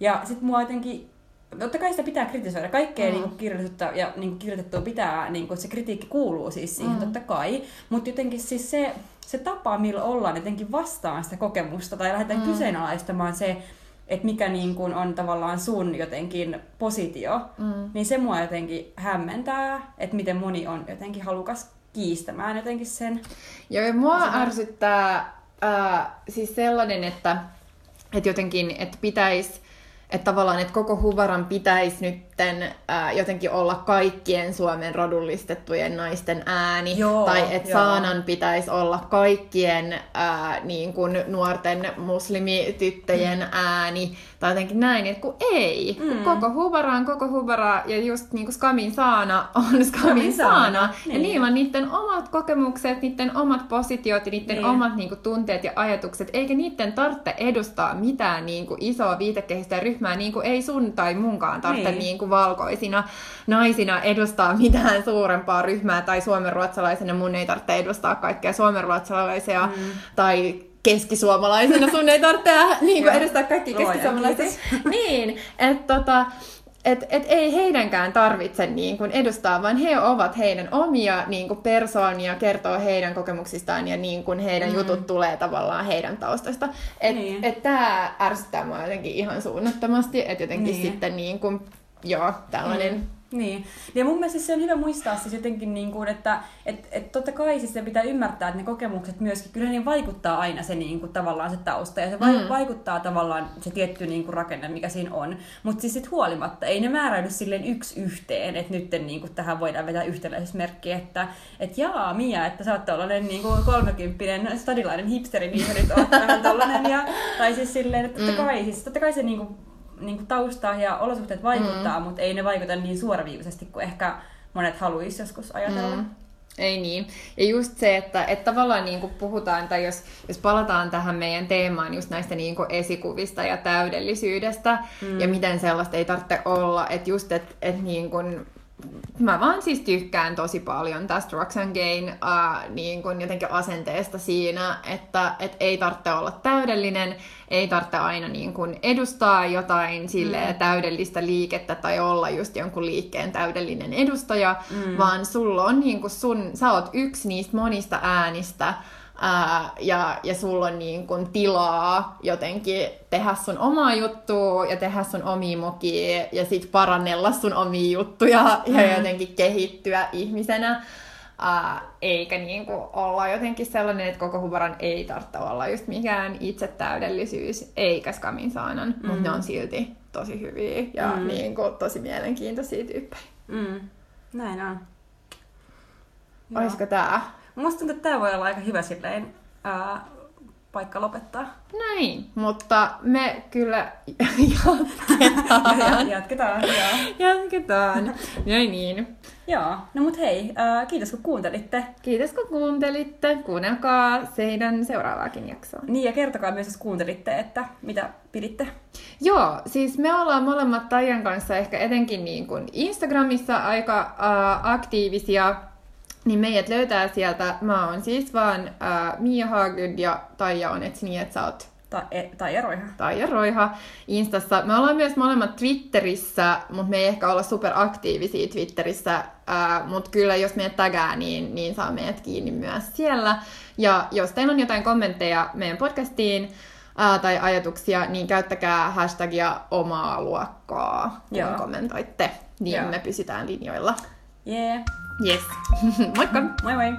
Speaker 2: Ja sitten mua jotenkin totta kai sitä pitää kritisoida. Kaikkea mm. niin kirjoitettua ja niin kirjoitettua pitää, niin kuin, se kritiikki kuuluu siis siihen mm. totta kai. Mutta jotenkin siis se, se tapa, millä ollaan jotenkin vastaan sitä kokemusta tai lähdetään mm. kyseenalaistamaan se, että mikä niin kuin on tavallaan sun jotenkin positio, mm. niin se mua jotenkin hämmentää, että miten moni on jotenkin halukas kiistämään jotenkin sen.
Speaker 1: Joo, ja mua ärsyttää äh, siis sellainen, että, että jotenkin, että pitäisi että tavallaan, että koko Huvaran pitäisi nytten ää, jotenkin olla kaikkien Suomen rodullistettujen naisten ääni, joo, tai että Saanan pitäisi olla kaikkien ää, niin kuin nuorten muslimityttöjen mm. ääni, tai jotenkin näin, että kun ei, mm. kun koko Huvara on koko Huvara, ja just niin kuin Skamin Saana on Skamin Saana, niin. ja niillä on niiden omat kokemukset, niiden omat positiot ja niiden niin. omat niin kuin, tunteet ja ajatukset, eikä niiden tarvitse edustaa mitään niin kuin, isoa viitekehistä ryhmää, niin kuin ei sun tai munkaan tarvitse niin. Niin kuin, valkoisina naisina edustaa mitään suurempaa ryhmää, tai suomenruotsalaisena mun ei tarvitse edustaa kaikkea suomenruotsalaisia, mm. tai keskisuomalaisena sun ei tarvitse niin kuin edustaa kaikki keskisuomalaisia. niin, että tota, et, et ei heidänkään tarvitse niin kuin edustaa, vaan he ovat heidän omia niin kuin persoonia, kertoo heidän kokemuksistaan ja niin kuin heidän mm. jutut tulee tavallaan heidän taustasta. Et, niin. et tämä ärsyttää mua jotenkin ihan suunnattomasti, että jotenkin niin. sitten niin kuin, joo, tällainen... Mm
Speaker 2: niin. Ja mun mielestä se on hyvä muistaa siis jotenkin, niin kuin, että et, et totta kai siis se pitää ymmärtää, että ne kokemukset myöskin, kyllä niin vaikuttaa aina se niin kuin, tavallaan se tausta ja se mm. vaikuttaa tavallaan se tietty niin kuin, rakenne, mikä siinä on. Mutta siis sit huolimatta ei ne määräydy silleen yksi yhteen, että nyt niin kuin, tähän voidaan vetää yhtäläisyysmerkki, että et jaa Mia, että sä oot tollanen niin kuin kolmekymppinen stadilainen hipsteri, niin sä nyt oot vähän tollanen. Ja, tai siis silleen, että totta mm. kai, siis, totta kai se niin kuin, niin kuin tausta ja olosuhteet vaikuttaa, mm. mutta ei ne vaikuta niin suoraviivaisesti kuin ehkä monet haluaisi joskus ajatella. Mm.
Speaker 1: Ei niin. Ja just se, että, että tavallaan niin kuin puhutaan, tai jos, jos palataan tähän meidän teemaan just näistä niin kuin esikuvista ja täydellisyydestä, mm. ja miten sellaista ei tarvitse olla, että just, että, että niin kuin mä vaan siis tykkään tosi paljon tästä Roxanne uh, niin kun jotenkin asenteesta siinä, että et ei tarvitse olla täydellinen, ei tarvitse aina niin kun edustaa jotain sille mm. täydellistä liikettä tai olla just jonkun liikkeen täydellinen edustaja, mm. vaan sulla on niin kun sun, sä oot yksi niistä monista äänistä, Ää, ja, ja sulla on niin kun tilaa jotenkin tehdä sun omaa juttua ja tehdä sun omia mokia ja sit parannella sun omia juttuja mm. ja jotenkin kehittyä ihmisenä. Ää, eikä niin kuin olla jotenkin sellainen, että koko Hubaran ei tarvitse olla just mikään itsetäydellisyys, eikä Skamin saanan, mm. mutta ne on silti tosi hyviä ja mm. niin kuin, tosi mielenkiintoisia tyyppejä.
Speaker 2: Mm. Näin on.
Speaker 1: Olisiko tää?
Speaker 2: Musta tuntuu, että tämä voi olla aika hyvä silleen, ää, paikka lopettaa.
Speaker 1: Näin, mutta me kyllä jatketaan.
Speaker 2: Jatketaan, joo.
Speaker 1: Jatketaan. Näin niin.
Speaker 2: Joo, no mut hei, äh, kiitos kun kuuntelitte.
Speaker 1: Kiitos kun kuuntelitte. Kuunnelkaa seidän seuraavaakin jaksoa.
Speaker 2: Niin ja kertokaa myös, jos kuuntelitte, että mitä piditte.
Speaker 1: Joo, siis me ollaan molemmat Taijan kanssa ehkä etenkin niin kuin Instagramissa aika äh, aktiivisia, niin meidät löytää sieltä. Mä oon siis vaan äh, Mia Haglund ja Taija on etsi niin, että sä oot
Speaker 2: Ta- e- tai eroiha.
Speaker 1: Taija Roiha Instassa. Me ollaan myös molemmat Twitterissä, mutta me ei ehkä olla superaktiivisia Twitterissä, äh, mutta kyllä jos meidät tagaa, niin, niin saa meidät kiinni myös siellä. Ja jos teillä on jotain kommentteja meidän podcastiin, ää, tai ajatuksia, niin käyttäkää hashtagia omaa luokkaa, kun
Speaker 2: Joo.
Speaker 1: kommentoitte, niin
Speaker 2: Joo.
Speaker 1: me pysytään linjoilla.
Speaker 2: Jee, yeah.
Speaker 1: Yes.
Speaker 2: Moi comme. Ouais, ouais.